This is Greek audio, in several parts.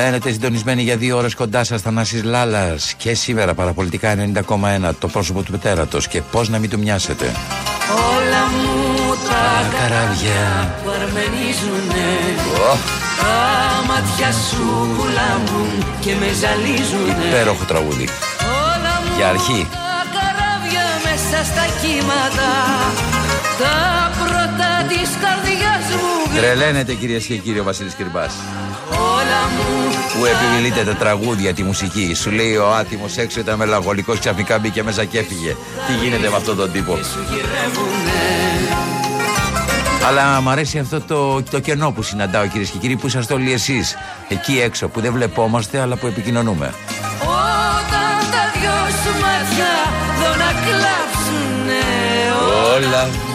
Μένετε συντονισμένοι για δύο ώρες κοντά σας Θανάσης Λάλας. Και σήμερα παραπολιτικά 90,1 το πρόσωπο του πετέρατος. Και πώς να μην του μοιάσετε. Όλα μου τα καράβια. που αρμενίζουνε. Τα μάτια σου που λάμπουν και με ζαλίζουνε. Υπέροχο τραγούδι. Όλα μου Για αρχή. τα καράβια μέσα στα κύματα. Τα πρώτα της καρδιάς μου Τρελαίνεται κυρίες και κύριοι ο Βασίλης Κυρμπάς Όλα μου που επιμιλείται τα τραγούδια, τη μουσική. Σου λέει ο άτιμος έξω ήταν μελαγχολικός ξαφνικά μπήκε μέσα και έφυγε. Τι γίνεται με αυτόν τον τύπο; σου γυρεύουνε Αλλά μου αρέσει αυτό το, το κενό που συναντάω κυρίες και κύριοι που είσαστε όλοι εσείς. Εκεί έξω που δεν βλεπόμαστε αλλά που επικοινωνούμε. Όταν τα δυο σου μάτια δω να κλάψουνε Όλα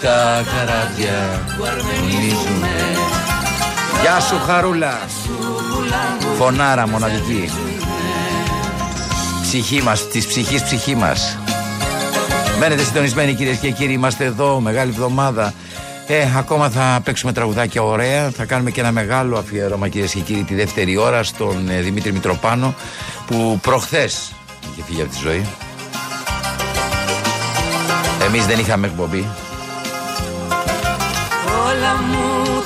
τα καράβια που αρμενίζουνε Γεια σου Χαρούλα Φωνάρα μοναδική Ψυχή μας, της ψυχής ψυχή μας Μένετε συντονισμένοι κυρίες και κύριοι Είμαστε εδώ, μεγάλη εβδομάδα ε, ακόμα θα παίξουμε τραγουδάκια ωραία. Θα κάνουμε και ένα μεγάλο αφιέρωμα κυρίες και κύριοι τη δεύτερη ώρα στον ε, Δημήτρη Μητροπάνο που προχθές είχε φύγει από τη ζωή. Εμείς δεν είχαμε εκπομπή. Όλα μου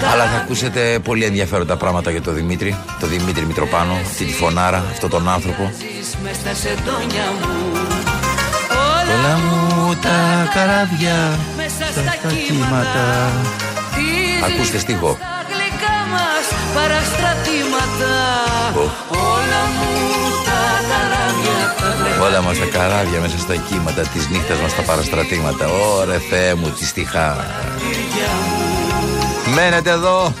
τα Αλλά θα ακούσετε πολύ ενδιαφέροντα πράγματα για τον Δημήτρη, τον Δημήτρη Μητροπάνο, αυτή τη φωνάρα, αυτόν τον άνθρωπο. καράζεις μες στα σεντόνια μου Όλα μου τα καράβια μέσα στα στα κύματα. κύματα Ακούστε στίχο. Στα γλυκά μας παραστρατήματα Ω. Όλα μου τα καράβια τα βρε- Όλα μας τα καράβια μέσα στα κύματα της νύχτας μας τα παραστρατήματα. Ωρε Θεέ μου τη στιχά. Μένετε εδώ,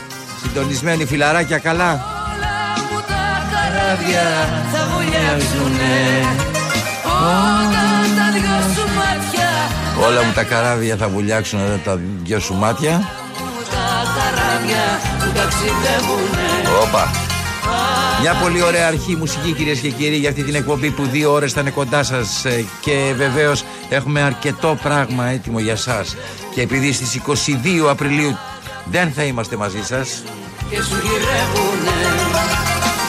συντονισμένοι φιλαράκια καλά; Όλα μου τα καράβια θα βουλιάξουνε Όταν τα δυο σου μάτια Όλα μου τα καράβια θα βουλιάξουν εδώ τα δυο σου μάτια. μου τα καράβια που ταξιδεύουνε Όπα. Μια πολύ ωραία αρχή μουσική κυρίες και κύριοι για αυτή την εκπομπή που δύο ώρες θα είναι κοντά σας. Ε, και βεβαίως έχουμε αρκετό πράγμα έτοιμο για σας. Και επειδή στις 22 Απριλίου δεν θα είμαστε μαζί σας και σου γυρεύουνε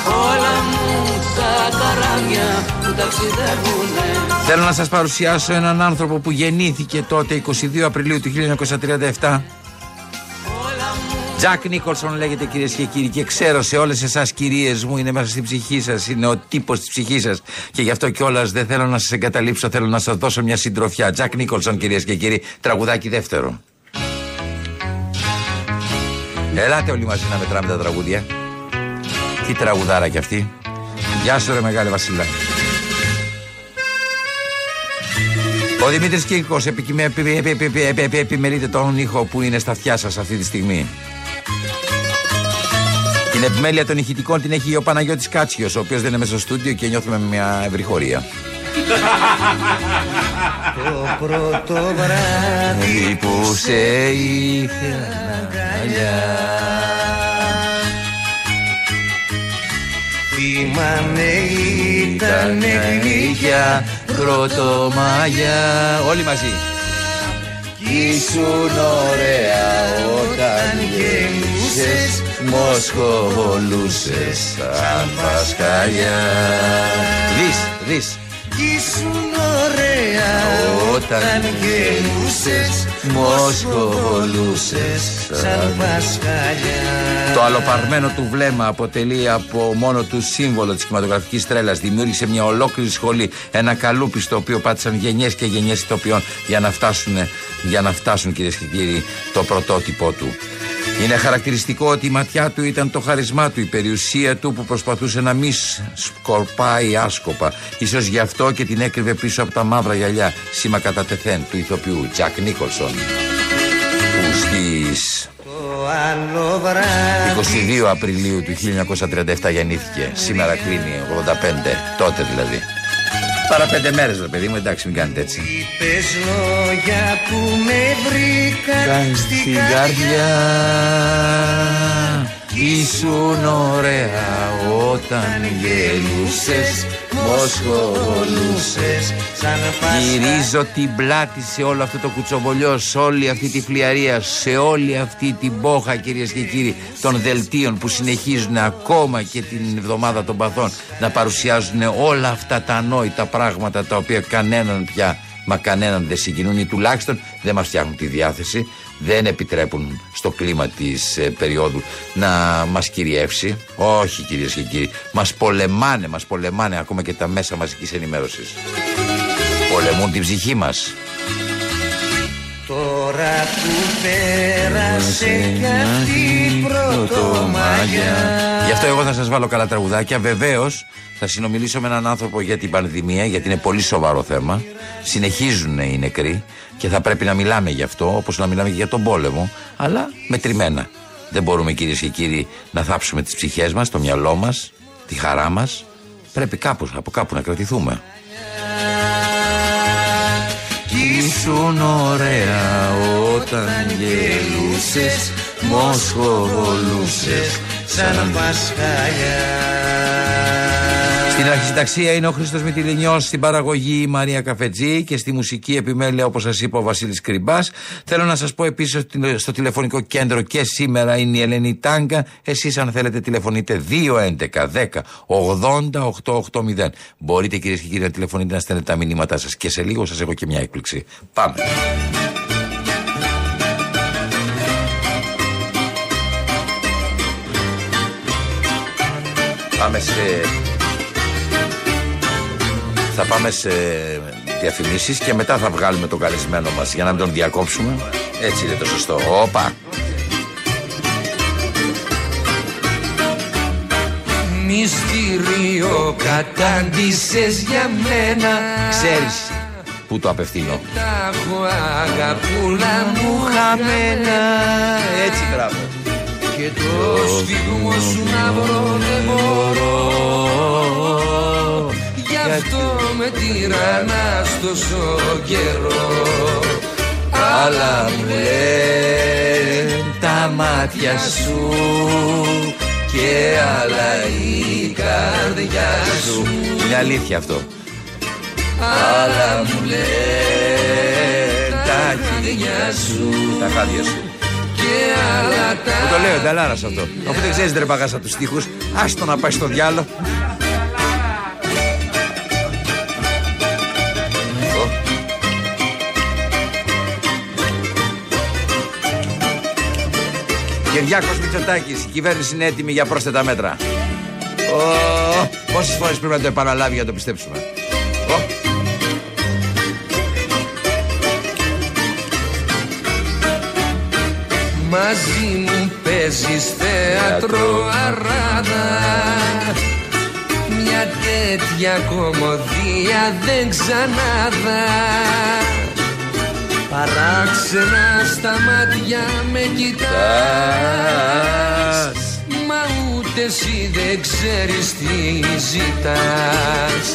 Όλα μου τα καράβια που ταξιδεύουνε. Θέλω να σας παρουσιάσω έναν άνθρωπο που γεννήθηκε τότε 22 Απριλίου του 1937 Τζακ Νίκολσον λέγεται κυρίες και κύριοι και ξέρω σε όλες εσάς κυρίες μου είναι μέσα στην ψυχή σας, είναι ο τύπος της ψυχής σας και γι' αυτό κιόλας δεν θέλω να σας εγκαταλείψω, θέλω να σας δώσω μια συντροφιά. Τζακ Νίκολσον κυρίες και κύριοι, τραγουδάκι δεύτερο. Ελάτε όλοι μαζί να μετράμε τα τραγούδια. Τι τραγουδάρα κι αυτή. Γεια σου ρε μεγάλη Βασιλά. Ο Δημήτρης Κύρκος επιμελείται τον ήχο που είναι στα αυτιά σας αυτή τη στιγμή. Την επιμέλεια των ηχητικών την έχει ο Παναγιώτης Κάτσιος, ο οποίος δεν είναι μέσα στο στούντιο και νιώθουμε μια ευρυχωρία. Το πρώτο βράδυ που σε είχα αγκαλιά. θυμάμαι ήταν γλυκιά πρωτομαγιά. Όλοι μαζί. Ήσουν ωραία όταν γέννησες Μοσχοβολούσες σαν πασκαλιά Δεις, δεις Ήσουν ωραία Όταν γέννησες Μοσχοβολούσες σαν πασκαλιά Το αλλοπαρμένο του βλέμμα αποτελεί από μόνο του σύμβολο της κινηματογραφικής τρέλας. Δημιούργησε μια ολόκληρη σχολή, ένα καλούπι στο οποίο πάτησαν γενιές και γενιές ηθοποιών για να φτάσουν, για να φτάσουν κυρίες και κύριοι το πρωτότυπό του. Είναι χαρακτηριστικό ότι η ματιά του ήταν το χαρισμά του, η περιουσία του που προσπαθούσε να μη σκορπάει άσκοπα. Ίσως γι' αυτό και την έκρυβε πίσω από τα μαύρα γυαλιά, σήμα κατά τεθέν του ηθοποιού Τζακ Νίκολσον. Που στις Το άλλο βράδυ 22 Απριλίου του 1937 γεννήθηκε. Σήμερα κλείνει 85. Τότε δηλαδή. Παρά πέντε μέρες ρε παιδί μου, εντάξει μην κάνετε έτσι. Είπες λόγια που με βρήκαν στην Στην καρδιά. καρδιά. Ήσουν ωραία όταν γελούσες Μοσχολούσες Σαν πάσχα Γυρίζω την πλάτη σε όλο αυτό το κουτσοβολιό, σε όλη αυτή τη φλιαρία, σε όλη αυτή την πόχα κυρίες και κύριοι των δελτίων που συνεχίζουν ακόμα και την εβδομάδα των παθών να παρουσιάζουν όλα αυτά τα ανόητα πράγματα τα οποία κανέναν πια μα κανέναν δεν συγκινούν ή τουλάχιστον δεν μας φτιάχνουν τη διάθεση δεν επιτρέπουν στο κλίμα της ε, περίοδου να μας κυριεύσει. Όχι κυρίες και κύριοι μας πολεμάνε, μας πολεμάνε ακόμα και τα μέσα μαζικής ενημέρωσης. Πολεμούν την ψυχή μας Τώρα που πέρασε κι αυτή η πρωτομαγιά Γι' αυτό εγώ θα σας βάλω καλά τραγουδάκια. Βεβαίως θα συνομιλήσω με έναν άνθρωπο για την πανδημία, γιατί είναι πολύ σοβαρό θέμα. Συνεχίζουν οι νεκροί και θα πρέπει να μιλάμε γι' αυτό, όπως να μιλάμε και για τον πόλεμο, αλλά μετρημένα. Δεν μπορούμε κυρίες και κύριοι να θάψουμε τις ψυχές μας, το μυαλό μας, τη χαρά μας. Πρέπει κάπως, από κάπου να κρατηθούμε. Ήσουν ωραία όταν γελούσες, μοσχολούσες σαν πασχαλιά Στην αρχισυνταξία είναι ο Χρήστος Μητυλινιός, στην παραγωγή η Μαρία Καφετζή και στη μουσική επιμέλεια, όπως σας είπα, ο Βασίλης Κρυμπάς. Θέλω να σας πω επίσης ότι στο τηλεφωνικό κέντρο και σήμερα είναι η Ελένη Τάγκα. Εσείς, αν θέλετε, τηλεφωνείτε 211 10 80 880. Μπορείτε, κυρίες και κύριοι, να τηλεφωνείτε να στέλνετε τα μηνύματά σας. Και σε λίγο σας έχω και μια έκπληξη. Πάμε. Πάμε σε θα πάμε σε διαφημίσεις και μετά θα βγάλουμε τον καλεσμένο μας για να μην τον διακόψουμε. Έτσι είναι το σωστό. Όπα. Μυστήριο κατάντησες για μένα Ξέρεις που το απευθύνω. Τα έχω αγαπούλα μου χαμένα Έτσι μπράβο. Και το σφίγμο σου να βρω δεν μπορώ Γι' αυτό με τυραννάς τόσο καιρό Αλλά μου λένε τα μάτια σου και άλλα η καρδιά σου. Είναι αλήθεια αυτό. Αλλά μου λένε τα χάδια σου Τα χάδια σου. και άλλα Μου τα το λέει ο Νταλάρας αυτό. Αφού δεν ξέρεις ρε παγάσα τους στίχους, άστο να πάει στο διάλο. Κυριάκος Μητσοτάκης, η κυβέρνηση είναι έτοιμη για πρόσθετα μέτρα. Ω, πόσες φορές πρέπει να το επαναλάβει για να το πιστέψουμε. Ω. Μαζί μου παίζεις θέατρο αράδα Μια τέτοια κομμωδία δεν ξανάδα Παράξενα στα μάτια με κοιτάς. Μα ούτες εσύ δεν ξέρεις τι ζητάς.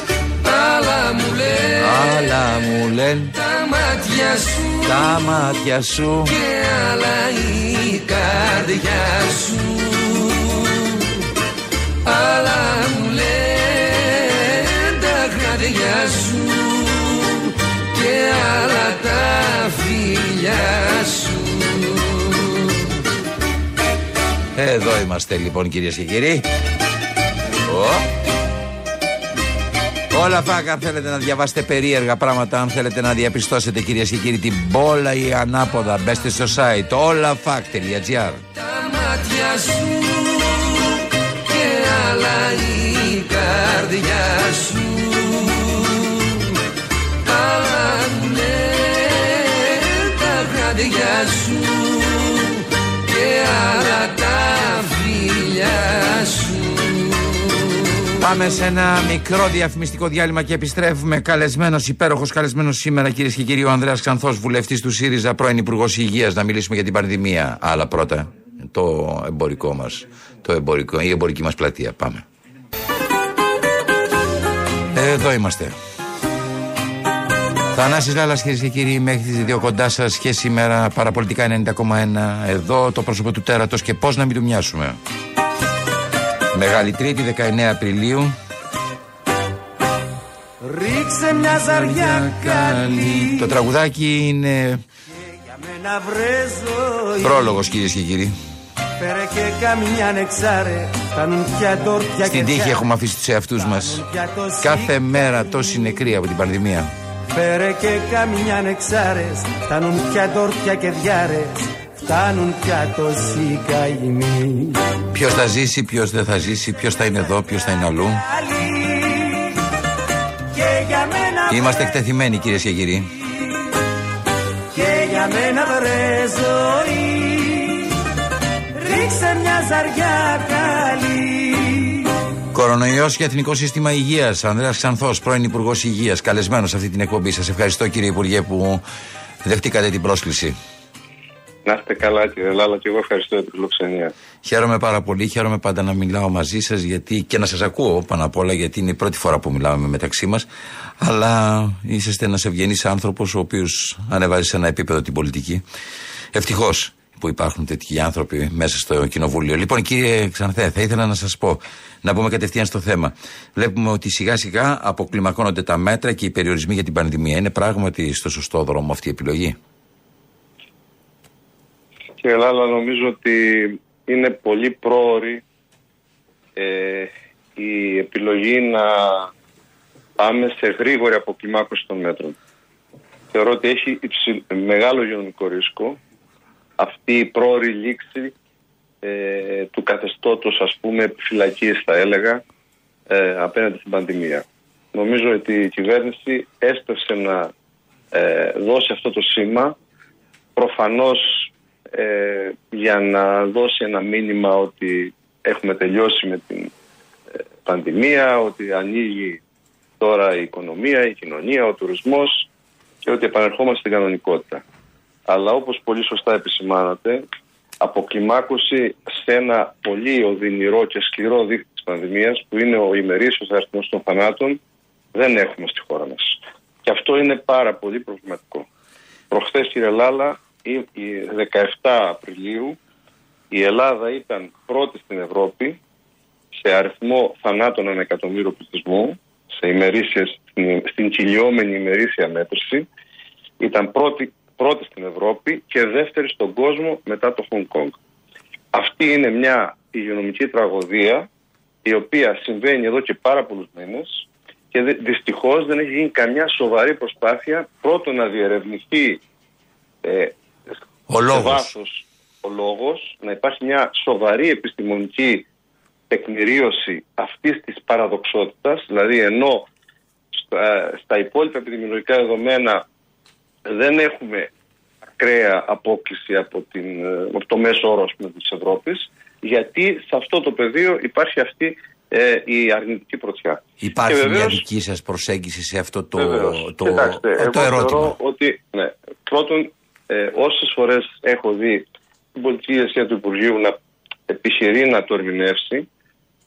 Αλλά μου λες. Αλλά μου λένε τα μάτια σου. Τα μάτια σου. Και άλλα η καρδιά σου. Αλλά μου λένε τα χάδια σου. και άλλα τα φιλιά σου. Εδώ είμαστε λοιπόν κυρίες και κύριοι. Ω. Όλα φάκα αν θέλετε να διαβάσετε περίεργα πράγματα Αν θέλετε να διαπιστώσετε κυρίες και κύριοι Την μπόλα ή ανάποδα Μπέστε στο site olafac.gr τα μάτια σου και άλλα η καρδιά σου τα χάδια σου και άλλα τα φιλιά σου Πάμε σε ένα μικρό διαφημιστικό διάλειμμα και επιστρέφουμε. Καλεσμένος, υπέροχος καλεσμένος σήμερα, κυρίες και κύριοι, ο Ανδρέας Ξανθός, βουλευτής του ΣΥΡΙΖΑ, πρώην Υπουργός Υγείας, να μιλήσουμε για την πανδημία. Αλλά πρώτα, το εμπορικό μας, το εμπορικό, η εμπορική μας πλατεία. Πάμε. Εδώ είμαστε. Θανάσης Λάλλας κυρίες και κύριοι μέχρι τις δύο κοντά σας και σήμερα παραπολιτικά 90,1 εδώ το πρόσωπο του τέρατος και πώς να μην του μοιάσουμε. Μεγάλη Τρίτη 19 Απριλίου. Ρίξε μια ζαριά καλή. Το τραγουδάκι είναι Για μένα βρε ζωή πρόλογος κυρίες και κύριοι. Φέρε και καμιά νεξάρε Φτάνουν πια τόρτια Στην και τύχη πια. έχουμε αφήσει τους εαυτούς μας. Κάθε μέρα τόσοι νεκροί από την πανδημία Φέρε και καμιά νεξάρες Φτάνουν πια τόρτια και διάρες Φτάνουν πια τόσοι καημοί Ποιος θα ζήσει, ποιος δεν θα ζήσει Ποιος θα είναι εδώ, ποιος θα είναι αλλού. Καλή Και για μένα Είμαστε βρε εκτεθειμένοι κυρίες και κύριοι. Και για μένα βρε ζωή. Ρίξε μια ζαριά καλή Κορονοϊός και Εθνικό Σύστημα Υγείας. Ανδρέας Ξανθός, πρώην Υπουργός Υγείας, καλεσμένος σε αυτή την εκπομπή. Σας ευχαριστώ κύριε Υπουργέ που δεχτήκατε την πρόσκληση. Να είστε καλά κύριε Λάλα και εγώ ευχαριστώ για την φιλοξενία. Χαίρομαι πάρα πολύ, χαίρομαι πάντα να μιλάω μαζί σας γιατί και να σας ακούω πάνω απ' όλα γιατί είναι η πρώτη φορά που μιλάμε μεταξύ μας. Αλλά είσαστε ένας ευγενής άνθρωπος ο οποίος ανεβάζει σε ένα επίπεδο την πολιτική. Ευτυχώς που υπάρχουν τέτοιοι άνθρωποι μέσα στο κοινοβούλιο. Λοιπόν, κύριε Ξανθέ, θα ήθελα να σας πω, να πούμε κατευθείαν στο θέμα. Βλέπουμε ότι σιγά σιγά αποκλιμακώνονται τα μέτρα και οι περιορισμοί για την πανδημία. Είναι πράγματι στο σωστό δρόμο αυτή η επιλογή; Κύριε Λάλα νομίζω ότι είναι πολύ πρόωρη ε, η επιλογή να πάμε σε γρήγορη αποκλιμάκωση των μέτρων. Θεωρώ ότι έχει υψη- μεγάλο υγειονομικό ρίσκο αυτή η πρόωρη λήξη ε, του καθεστώτος ας πούμε επιφυλακής θα έλεγα ε, απέναντι στην πανδημία. Νομίζω ότι η κυβέρνηση έσπευσε να ε, δώσει αυτό το σήμα προφανώς ε, για να δώσει ένα μήνυμα ότι έχουμε τελειώσει με την ε, πανδημία, ότι ανοίγει τώρα η οικονομία, η κοινωνία, ο τουρισμός και ότι επανερχόμαστε στην κανονικότητα. Αλλά όπως πολύ σωστά επισημάνατε, αποκλιμάκωση σε ένα πολύ οδυνηρό και σκληρό δίκτυο της πανδημίας που είναι ο ημερήσιος αριθμός των θανάτων δεν έχουμε στη χώρα μας. Και αυτό είναι πάρα πολύ προβληματικό. Προχθές κύριε Λάλα, η η 17 Απριλίου η Ελλάδα ήταν πρώτη στην Ευρώπη σε αριθμό θανάτων ανά εκατομμύριο πληθυσμού, σε ημερήσιες, στην, στην κυλιόμενη ημερήσια μέτρηση. Ήταν πρώτη, πρώτη στην Ευρώπη και δεύτερη στον κόσμο μετά το Χονγκ Κόνγκ. Αυτή είναι μια υγειονομική τραγωδία η οποία συμβαίνει εδώ και πάρα πολλούς μήνες και δε- δυστυχώς δεν έχει γίνει καμιά σοβαρή προσπάθεια πρώτον να διερευνηθεί ε, Ο σε λόγος. βάθος ο λόγος, να υπάρχει μια σοβαρή επιστημονική τεκμηρίωση αυτής της παραδοξότητας, δηλαδή ενώ στα, στα υπόλοιπα επιδημιολογικά δεδομένα δεν έχουμε ακραία απόκληση από, την, ε, από το μέσο όρο ας πούμε, της Ευρώπης, γιατί σε αυτό το πεδίο υπάρχει αυτή ε, η αρνητική πρωτιά. Υπάρχει Και μια βεβαίως- δική σας προσέγγιση σε αυτό το, Βεβαίως. το, Κοιτάξτε, το εγώ ερώτημα; θεωρώ ότι, ναι, πρώτον, ε, όσες φορές έχω δει την πολιτική ηγεσία του Υπουργείου να επιχειρεί να το ερμηνεύσει,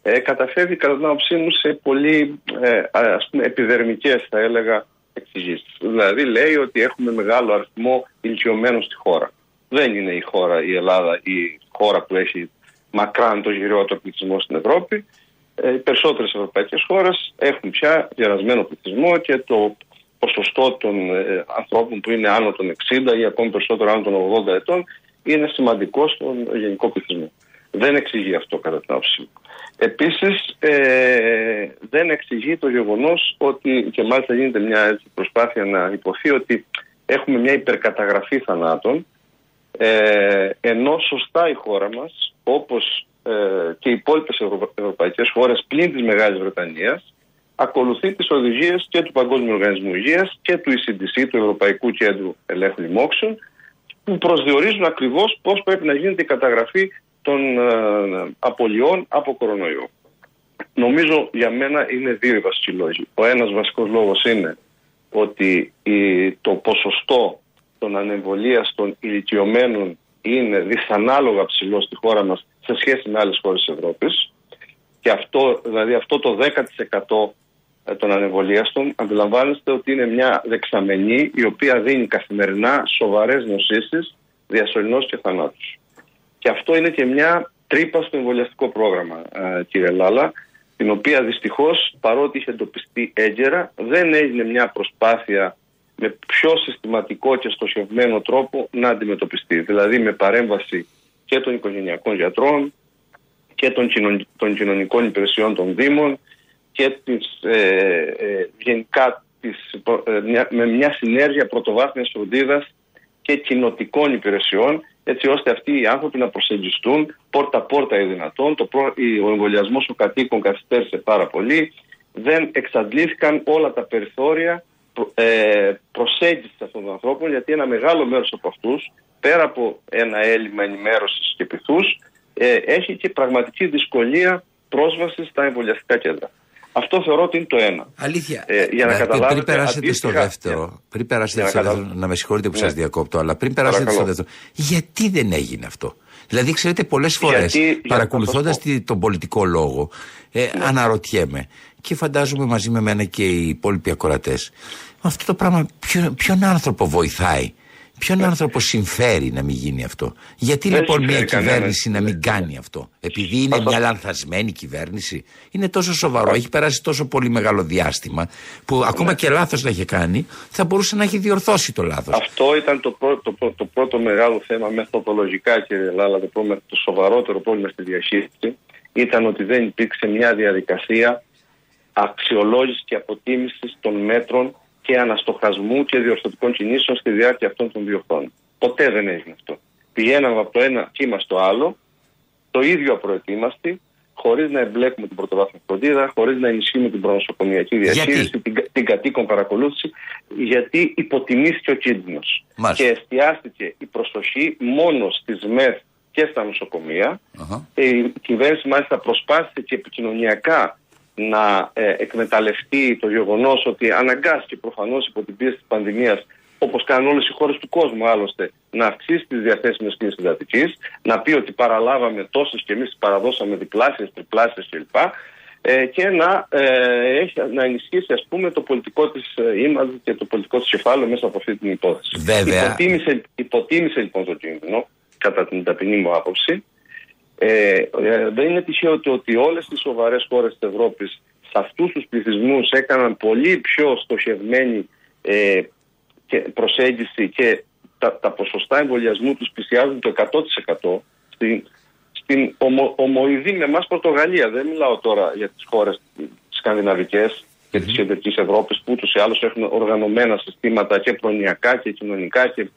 ε, καταφεύγει κατά την άποψή μου σε πολύ ε, ας πούμε, επιδερμικές θα έλεγα εξηγήσεις. Δηλαδή λέει ότι έχουμε μεγάλο αριθμό ηλικιωμένων στη χώρα. Δεν είναι η χώρα, η Ελλάδα, η χώρα που έχει μακράν το γυριότερο πληθυσμό στην Ευρώπη. Ε, οι περισσότερες ευρωπαϊκές χώρες έχουν πια γερασμένο πληθυσμό και το ποσοστό των ε, ανθρώπων που είναι άνω των 60 ή ακόμη περισσότερο άνω των 80 ετών είναι σημαντικό στον γενικό πληθυσμό. Δεν εξηγεί αυτό κατά την άποψή μου. Επίσης ε, δεν εξηγεί το γεγονός ότι και μάλιστα γίνεται μια έτσι, προσπάθεια να υποθεί ότι έχουμε μια υπερκαταγραφή θανάτων ε, ενώ σωστά η χώρα μας όπως ε, και οι υπόλοιπες ευρω, ευρωπαϊκές χώρες πλην της Μεγάλης Βρετανίας ακολουθεί τις οδηγίες και του Παγκόσμιου Οργανισμού Υγείας και του ECDC, του Ευρωπαϊκού Κέντρου Ελέγχου Λοιμόξεων που προσδιορίζουν ακριβώς πώς πρέπει να γίνεται η καταγραφή των ε, απολειών από κορονοϊό. Νομίζω για μένα είναι δύο οι βασικοί λόγοι. Ο ένας βασικός λόγος είναι ότι η, το ποσοστό των ανεμβολίαστων ηλικιωμένων είναι δυσανάλογα ψηλό στη χώρα μας σε σχέση με άλλες χώρες της Ευρώπης και αυτό, δηλαδή αυτό το 10% των ανεμβολίαστων αντιλαμβάνεστε ότι είναι μια δεξαμενή η οποία δίνει καθημερινά σοβαρές νοσήσεις, διασωληνώσεις και θανάτους. Και αυτό είναι και μια τρύπα στο εμβολιαστικό πρόγραμμα, ε, κύριε Λάλα, την οποία δυστυχώς παρότι είχε εντοπιστεί έγκαιρα δεν έγινε μια προσπάθεια με πιο συστηματικό και στοχευμένο τρόπο να αντιμετωπιστεί. Δηλαδή με παρέμβαση και των οικογενειακών γιατρών και των, των κοινωνικών υπηρεσιών των Δήμων και της, ε, ε, γενικά της, ε, μια, με μια συνέργεια πρωτοβάθμιας φροντίδας και κοινοτικών υπηρεσιών έτσι ώστε αυτοί οι άνθρωποι να προσεγγιστούν πόρτα-πόρτα ή δυνατόν. Το προ... Ο εμβολιασμός των κατοίκων καθυστέρησε πάρα πολύ. Δεν εξαντλήθηκαν όλα τα περιθώρια ε, προσέγγισης αυτών των ανθρώπων, γιατί ένα μεγάλο μέρος από αυτούς, πέρα από ένα έλλειμμα ενημέρωσης και πυθούς, ε, έχει και πραγματική δυσκολία πρόσβασης στα εμβολιαστικά κέντρα. Αυτό θεωρώ ότι είναι το ένα. Αλήθεια. Ε, για να καταλάβετε, πριν περάσετε στο δεύτερο, πριν περάσετε στο δεύτερο, να με συγχωρείτε που ναι. σα διακόπτω, αλλά πριν περάσετε στο δεύτερο, γιατί δεν έγινε αυτό; Δηλαδή, ξέρετε, πολλές φορές παρακολουθώντας τον πολιτικό λόγο, ε, ναι. αναρωτιέμαι και φαντάζομαι μαζί με μένα και οι υπόλοιποι ακροατές, αυτό το πράγμα ποιο, ποιον άνθρωπο βοηθάει; Ποιον ναι. άνθρωπο συμφέρει να μην γίνει αυτό; Γιατί Δεν λοιπόν μια κυβέρνηση να μην κάνει αυτό; Επειδή είναι μια λανθασμένη κυβέρνηση. Είναι τόσο σοβαρό. Έχει περάσει τόσο πολύ μεγάλο διάστημα που ακόμα ναι. και λάθος να είχε κάνει θα μπορούσε να έχει διορθώσει το λάθος. Αυτό ήταν το πρώτο, το, το πρώτο μεγάλο θέμα μεθοδολογικά κύριε Λάλα. Το, το σοβαρότερο πρόβλημα στη διαχείριση ήταν ότι δεν υπήρξε μια διαδικασία αξιολόγησης και αποτίμησης των μέτρων και αναστοχασμού και διορθωτικών κινήσεων στη διάρκεια αυτών των δύο χρόνων. Ποτέ δεν έγινε αυτό. Πηγαίναμε από το ένα κύμα στο άλλο, το ίδιο απροετοίμαστοι, χωρίς να εμπλέκουμε την πρωτοβάθμια φροντίδα, χωρίς να ενισχύουμε την προνοσοκομιακή διαχείριση, την, την κατοίκον παρακολούθηση, γιατί υποτιμήθηκε ο κίνδυνος. Και εστιάστηκε η προσοχή μόνο στις ΜΕΘ και στα νοσοκομεία. Η κυβέρνηση μάλιστα προσπάθησε και επικοινωνιακά να ε, εκμεταλλευτεί το γεγονός ότι αναγκάστηκε προφανώς υπό την πίεση της πανδημίας, όπως κάνουν όλες οι χώρες του κόσμου άλλωστε, να αυξήσει τις διαθέσιμες κλίνε εντατική, να πει ότι παραλάβαμε τόσες και εμείς παραδώσαμε διπλάσιες, τριπλάσιες κλπ. Ε, και να, ε, έχει, να ενισχύσει ας πούμε το πολιτικό της ε, και το πολιτικό της κεφάλαιο μέσα από αυτή την υπόθεση. Βέβαια. Υποτίμησε, υποτίμησε λοιπόν το κίνδυνο κατά την ταπεινή μου άποψη ε, ε, δεν είναι τυχαίο ότι, ότι όλες τις σοβαρές χώρες της Ευρώπης σε αυτούς τους πληθυσμούς έκαναν πολύ πιο στοχευμένη ε, και προσέγγιση και τα, τα ποσοστά εμβολιασμού τους πλησιάζουν το 100% στην, στην ομο, ομοειδή με εμάς Πορτογαλία. Δεν μιλάω τώρα για τις χώρες σκανδιναβικές και mm-hmm. της κεντρικής Ευρώπης που ούτως ή άλλως έχουν οργανωμένα συστήματα και προνοιακά και κοινωνικά και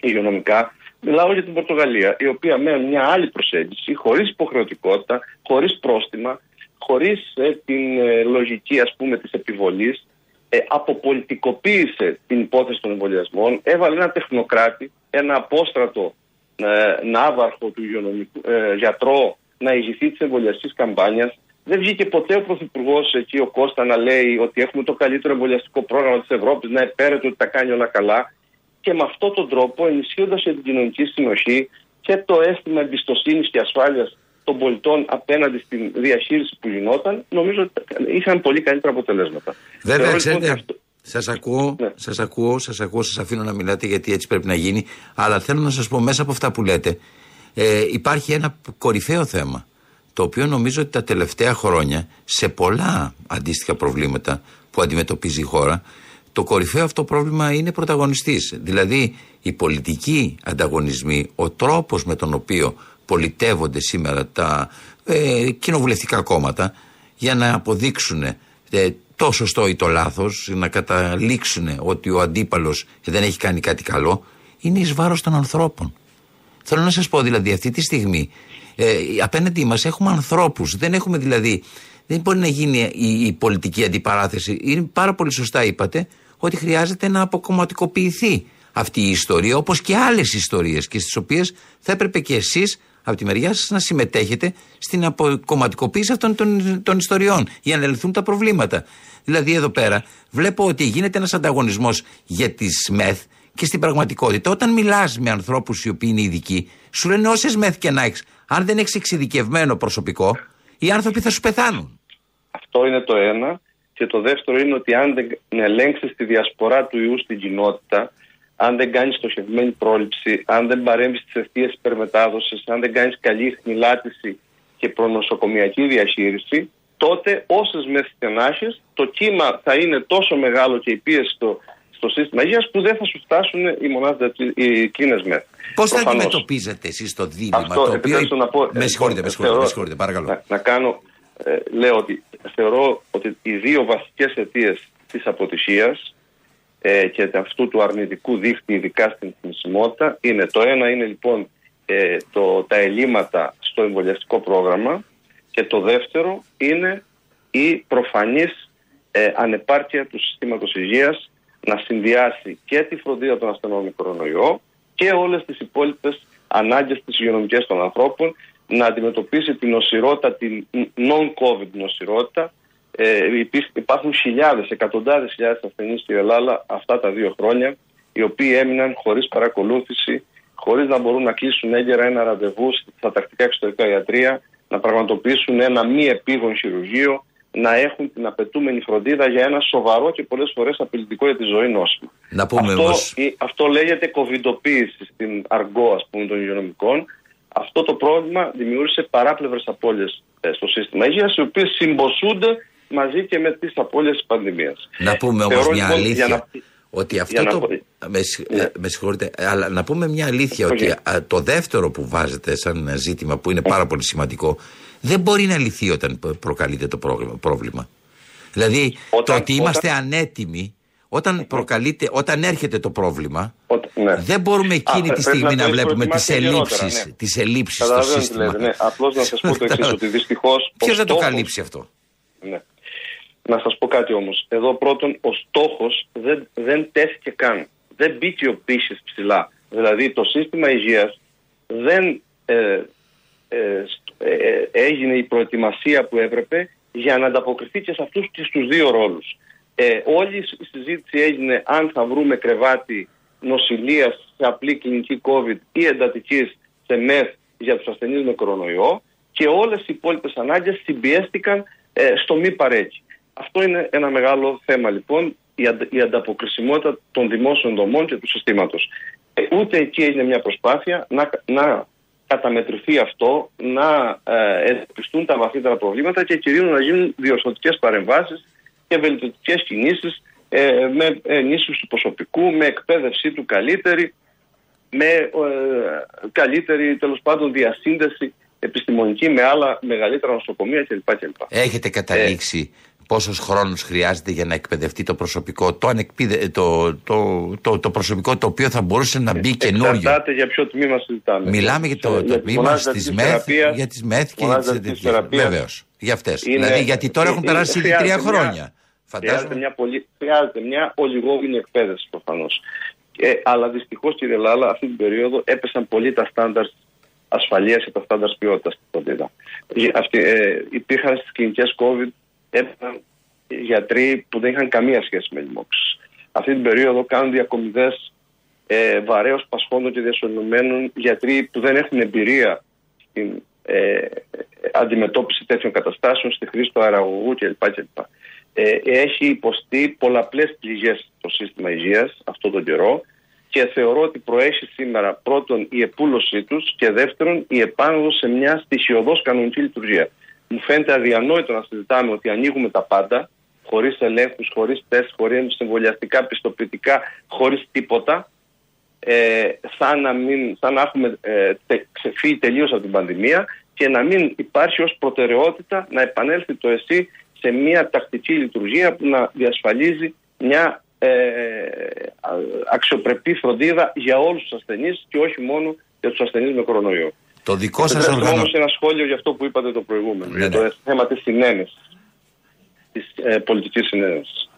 υγειονομικά. Μιλάω για την Πορτογαλία, η οποία με μια άλλη προσέγγιση, χωρίς υποχρεωτικότητα, χωρίς πρόστιμα, χωρίς ε, την ε, λογική ας πούμε της επιβολής, ε, αποπολιτικοποίησε την υπόθεση των εμβολιασμών, έβαλε ένα τεχνοκράτη, ένα απόστρατο ε, ναύαρχο του υγειονομικού, ε, γιατρό να ηγηθεί της εμβολιαστικής καμπάνιας. Δεν βγήκε ποτέ ο Πρωθυπουργός εκεί, ο Κώστα, να λέει ότι έχουμε το καλύτερο εμβολιαστικό πρόγραμμα της Ευρώπης, να επέρεται ότι τα κάνει όλα καλά και με αυτόν τον τρόπο ενισχύοντας την κοινωνική συνοχή και το αίσθημα εμπιστοσύνης και ασφάλειας των πολιτών απέναντι στην διαχείριση που γινόταν, νομίζω ότι είχαν πολύ καλύτερα αποτελέσματα. Βέβαια, λοιπόν ξέρετε, αυτό... Σας ακούω, ναι. σας ακούω, σας ακούω, σας αφήνω να μιλάτε γιατί έτσι πρέπει να γίνει. Αλλά θέλω να σας πω μέσα από αυτά που λέτε, ε, υπάρχει ένα κορυφαίο θέμα. Το οποίο νομίζω ότι τα τελευταία χρόνια σε πολλά αντίστοιχα προβλήματα που αντιμετωπίζει η χώρα το κορυφαίο αυτό πρόβλημα είναι πρωταγωνιστής. Δηλαδή οι πολιτικοί ανταγωνισμοί, ο τρόπος με τον οποίο πολιτεύονται σήμερα τα ε, κοινοβουλευτικά κόμματα για να αποδείξουν ε, το σωστό ή το λάθος, να καταλήξουν ότι ο αντίπαλος δεν έχει κάνει κάτι καλό, είναι εις βάρος των ανθρώπων. Θέλω να σας πω δηλαδή αυτή τη στιγμή ε, απέναντί μας έχουμε ανθρώπους, δεν έχουμε δηλαδή δεν μπορεί να γίνει η, η πολιτική αντιπαράθεση. Είναι πάρα πολύ σωστά είπατε ότι χρειάζεται να αποκομματικοποιηθεί αυτή η ιστορία, όπως και άλλες ιστορίες, και στις οποίες θα έπρεπε και εσείς από τη μεριά σας να συμμετέχετε στην αποκομματικοποίηση αυτών των, των ιστοριών για να λυθούν τα προβλήματα. Δηλαδή, εδώ πέρα βλέπω ότι γίνεται ένας ανταγωνισμός για τι ΜΕΘ Και στην πραγματικότητα, όταν μιλάς με ανθρώπους οι οποίοι είναι ειδικοί, σου λένε όσες μεθ και να έχεις, αν δεν έχεις εξειδικευμένο προσωπικό, οι άνθρωποι θα σου πεθάνουν. Αυτό είναι το ένα. Και το δεύτερο είναι ότι αν δεν ελέγξεις τη διασπορά του ιού στην κοινότητα, αν δεν κάνεις στοχευμένη πρόληψη, αν δεν παρέμβεις στις αιστείες υπερμετάδοσης, αν δεν κάνεις καλή χνηλάτιση και προνοσοκομιακή διαχείριση, τότε όσες μεθ και να έχεις, το κύμα θα είναι τόσο μεγάλο και η πίεση στο, στο σύστημα υγείας που δεν θα σου φτάσουν οι μονάδες, οι κλίνες μεθ. Πώς θα Προφανώς. αντιμετωπίζετε εσείς το δίλημα Αυτό, το οποίο. επιτρέψτε να πω, με ε, συγχωρείτε, ε, με συγχωρείτε, θεωρώ- με συγχωρείτε, παρακαλώ. Να, να κάνω, ε, λέω ότι θεωρώ ότι οι δύο βασικές αιτίες της αποτυχίας ε, και αυτού του αρνητικού δίχτυ ειδικά στην θνησιμότητα είναι το ένα είναι λοιπόν ε, το, τα ελλείμματα στο εμβολιαστικό πρόγραμμα και το δεύτερο είναι η προφανής ε, ανεπάρκεια του συστήματος υγείας να συνδυάσει και τη φροντίδα των ασθενών με κορονοϊό και όλες τις υπόλοιπες ανάγκες της υγειονομικές των ανθρώπων να αντιμετωπίσει την νοσηρότητα, την non-COVID νοσηρότητα. Ε, υπήρ- υπάρχουν χιλιάδες, εκατοντάδες χιλιάδες ασθενείς στην Ελλάδα αυτά τα δύο χρόνια οι οποίοι έμειναν χωρίς παρακολούθηση, χωρίς να μπορούν να κλείσουν έγκαιρα ένα ραντεβού στα τακτικά εξωτερικά ιατρία, να πραγματοποιήσουν ένα μη επίγον χειρουργείο, να έχουν την απαιτούμενη φροντίδα για ένα σοβαρό και πολλές φορές απειλητικό για τη ζωή νόσημα. Να πούμε αυτό, όμως- η- αυτό λέγεται κοβιντοποίηση στην αργό ας πούμε των υγειονομικών. Αυτό το πρόβλημα δημιούργησε παράπλευρες απώλειες ε, στο σύστημα υγείας οι οποίες συμποσούνται μαζί και με τις απώλειες της πανδημίας. Να πούμε όμως Θεωρώ, μια λοιπόν, αλήθεια. για να- Ότι αυτό για να το. πω- Με, συγ- Ναι. ε, με συγχωρείτε, αλλά να πούμε μια αλήθεια Όχι. ότι α, το δεύτερο που βάζετε σαν ζήτημα που είναι πάρα πολύ σημαντικό δεν μπορεί να λυθεί όταν προ- προκαλείται το πρόγραμμα- πρόβλημα. Δηλαδή Όταν- το ότι είμαστε όταν- ανέτοιμοι όταν προκαλείται, όταν έρχεται το πρόβλημα Όταν- ναι. δεν μπορούμε εκείνη Α, τη πρέπει στιγμή να, το έχεις βλέπουμε τις προετοιμάσει ελλείψεις, αργότερα, ναι. τις ελλείψεις στο Καταλαβαίνω τι σύστημα. λέτε, ναι. Απλώς να σας πω το εξής, ότι δυστυχώς ο Ποιος θα το στόχος- καλύψει αυτό; Ναι. Να σας πω κάτι όμως. Εδώ πρώτον ο στόχος δεν, δεν τέθηκε καν. Δεν μπήκε ο πύχης ψηλά. Δηλαδή το σύστημα υγείας δεν ε, ε, στ- ε, ε, έγινε η προετοιμασία που έπρεπε για να ανταποκριθεί και σε αυτούς και στους δύο ρόλους. Ε, όλη η συζήτηση έγινε αν θα βρούμε κρεβάτι νοσηλείας σε απλή κλινική COVID ή εντατικής σε ΜΕΘ για τους ασθενείς με κορονοϊό και όλες οι υπόλοιπες ανάγκες συμπιέστηκαν ε, στο μη παρέκει. Αυτό είναι ένα μεγάλο θέμα λοιπόν, η, αντα- η ανταποκρισιμότητα των δημόσιων δομών και του συστήματος. Ε, ούτε εκεί έγινε μια προσπάθεια να, να καταμετρηθεί αυτό, να ε, εντοπιστούν τα βαθύτερα προβλήματα και κυρίως να γίνουν διορθωτικές παρεμβάσεις και βελτιωτικές κινήσεις ε, με ενίσχυση του προσωπικού, με εκπαίδευσή του καλύτερη, με ε, καλύτερη τέλος πάντων διασύνδεση επιστημονική με άλλα μεγαλύτερα νοσοκομεία κλπ. κλπ. Έχετε καταλήξει πόσος χρόνος χρειάζεται για να εκπαιδευτεί το προσωπικό, το, ανεκπίδε, το, το, το, το προσωπικό το οποίο θα μπορούσε να μπει καινούριο; Εξαρτάται για ποιο τμήμα συζητάμε. Μιλάμε για το, Ε, το τις τμήμα μονάδες στις διδακτικής ΜΕΘ, θεραπείας, για τις ΜΕΘ και μονάδες τις διδακτικής θεραπείας. Βεβαίως. Για αυτές. Είναι- Δηλαδή, γιατί τώρα έχουν είναι- περάσει ήδη χρειάζεται τρία μια- χρόνια. Χρειάζεται Φαντάζομαι. μια, πολύ, χρειάζεται μια ολιγόμενη εκπαίδευση προφανώς. Ε, αλλά δυστυχώς, κύριε Λάλα, αυτή την περίοδο έπεσαν πολύ τα στάνταρ ασφαλείας και τα στάνταρ ποιότητας στην φροντίδα. Ε, αυτοί, ε, υπήρχαν στις κλινικές COVID έπεσαν γιατροί που δεν είχαν καμία σχέση με λοιμώξει. Αυτή την περίοδο κάνουν διακομιδές ε, βαρέως πασχόντων και διασωληνωμένων γιατροί που δεν έχουν εμπειρία στην ε, αντιμετώπιση τέτοιων καταστάσεων, στη χρήση του αεραγωγού κλπ. κλπ. Ε, έχει υποστεί πολλαπλές πληγές το σύστημα υγείας αυτό τον καιρό και θεωρώ ότι προέχει σήμερα πρώτον η επούλωσή τους και δεύτερον η επάνωδος σε μια στοιχειοδός κανονική λειτουργία. Μου φαίνεται αδιανόητο να συζητάμε ότι ανοίγουμε τα πάντα χωρίς ελέγχους, χωρίς τεστ, χωρίς εμβολιαστικά πιστοποιητικά, χωρίς τίποτα ε, σαν, να μην, σαν να έχουμε ε, τε, ξεφύγει τελείως από την πανδημία και να μην υπάρχει ως προτεραιότητα να επανέλθει το ΕΣΥ σε μια τακτική λειτουργία που να διασφαλίζει μια ε, α- αξιοπρεπή φροντίδα για όλους τους ασθενείς και όχι μόνο για τους ασθενείς με κορονοϊό. Το δικό σας Επιτρέψτε μου οργανό. όμως ένα σχόλιο για αυτό που είπατε το προηγούμενο, Ναι, για ναι. το θέμα της συνένεσης, της ε, πολιτικής συνένεσης.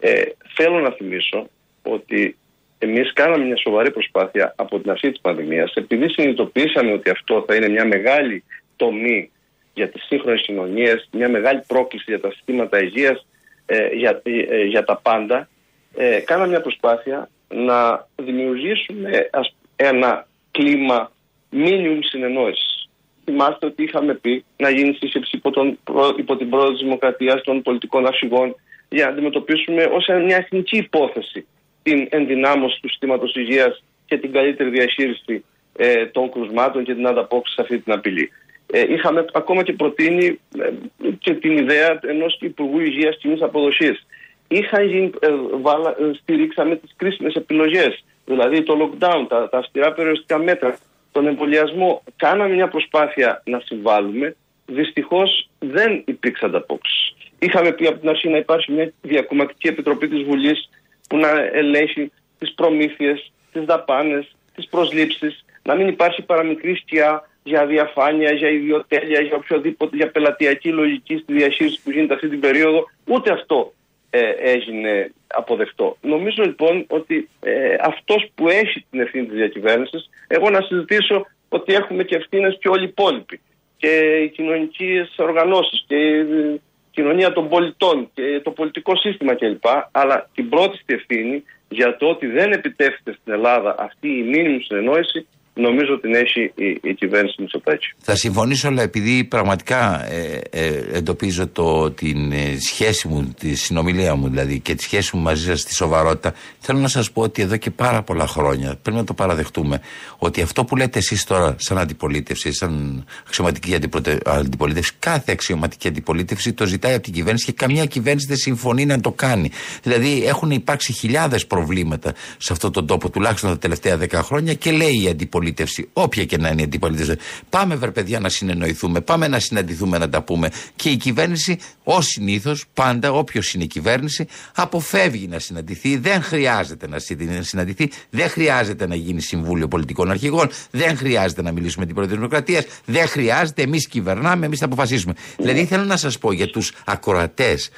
Ε, θέλω να θυμίσω ότι εμείς κάναμε μια σοβαρή προσπάθεια από την αρχή της πανδημίας, επειδή συνειδητοποιήσαμε ότι αυτό θα είναι μια μεγάλη τομή για τις σύγχρονες κοινωνίες, μια μεγάλη πρόκληση για τα συστήματα υγείας, ε, για, ε, για τα πάντα, ε, κάναμε μια προσπάθεια να δημιουργήσουμε ας, ένα κλίμα μίνιμουμ συνεννόησης. Θυμάστε ότι είχαμε πει να γίνει σύσκεψη υπό, τον, προ- υπό την πρόοδο της Δημοκρατίας των πολιτικών αρχηγών για να αντιμετωπίσουμε ως μια εθνική υπόθεση την ενδυνάμωση του συστήματος υγείας και την καλύτερη διαχείριση ε, των κρουσμάτων και την ανταπόκριση σε αυτή την απειλή. Ε, είχαμε ακόμα και προτείνει ε, και την ιδέα ενός Υπουργού Υγείας κοινής αποδοσής. Είχαν γίνει, ε, βάλα, ε, στηρίξαμε τις κρίσιμες επιλογές, δηλαδή το lockdown, τα, τα αυστηρά περιοριστικά μέτρα, τον εμβολιασμό. Κάναμε μια προσπάθεια να συμβάλλουμε, δυστυχώς δεν υπήρξε ανταπόκριση. Είχαμε πει από την αρχή να υπάρχει μια διακομματική επιτροπή της Βουλής που να ελέγχει τις προμήθειες, τις δαπάνες, τις προσλήψεις, να μην υπάρχει παραμικρή σκιά για διαφάνεια, για ιδιοτέλεια, για οποιοδήποτε, για πελατειακή λογική στη διαχείριση που γίνεται αυτή την περίοδο. Ούτε αυτό ε, έγινε αποδεκτό. Νομίζω λοιπόν ότι ε, αυτός που έχει την ευθύνη της διακυβέρνησης, εγώ να συζητήσω ότι έχουμε και ευθύνες και όλοι οι υπόλοιποι και οι κοινωνικές οργανώσεις και η κοινωνία των πολιτών και το πολιτικό σύστημα κλπ. Αλλά την πρώτη στη ευθύνη για το ότι δεν επιτεύχεται στην Ελλάδα αυτή η μήνυμη συνεννόηση νομίζω ότι την έχει η, η κυβέρνηση Μητσοτάκη. Θα συμφωνήσω, αλλά επειδή πραγματικά ε, ε, εντοπίζω το, την ε, σχέση μου, τη συνομιλία μου δηλαδή και τη σχέση μου μαζί σας στη σοβαρότητα, θέλω να σας πω ότι εδώ και πάρα πολλά χρόνια πρέπει να το παραδεχτούμε ότι αυτό που λέτε εσείς τώρα, σαν αντιπολίτευση, σαν αξιωματική αντιποτε- αντιπολίτευση, κάθε αξιωματική αντιπολίτευση το ζητάει από την κυβέρνηση και καμιά κυβέρνηση δεν συμφωνεί να το κάνει. Δηλαδή έχουν υπάρξει χιλιάδες προβλήματα σε αυτόν τον τόπο, τουλάχιστον τα τελευταία δέκα χρόνια και λέει η αντιπολίτευση, όποια και να είναι η αντιπολίτευση, πάμε βρε παιδιά να συνεννοηθούμε, πάμε να συναντηθούμε να τα πούμε. Και η κυβέρνηση, ως συνήθως, πάντα, όποιος είναι η κυβέρνηση, αποφεύγει να συναντηθεί, δεν χρειάζεται να συ- συναντηθεί, δεν χρειάζεται να γίνει Συμβούλιο Πολιτικών Αρχηγών, δεν χρειάζεται να μιλήσουμε με την Πρόεδρο Δημοκρατίας, δεν χρειάζεται, εμείς κυβερνάμε, εμείς θα αποφασίσουμε. Δηλαδή θέλω να σας πω για τους ακροατές,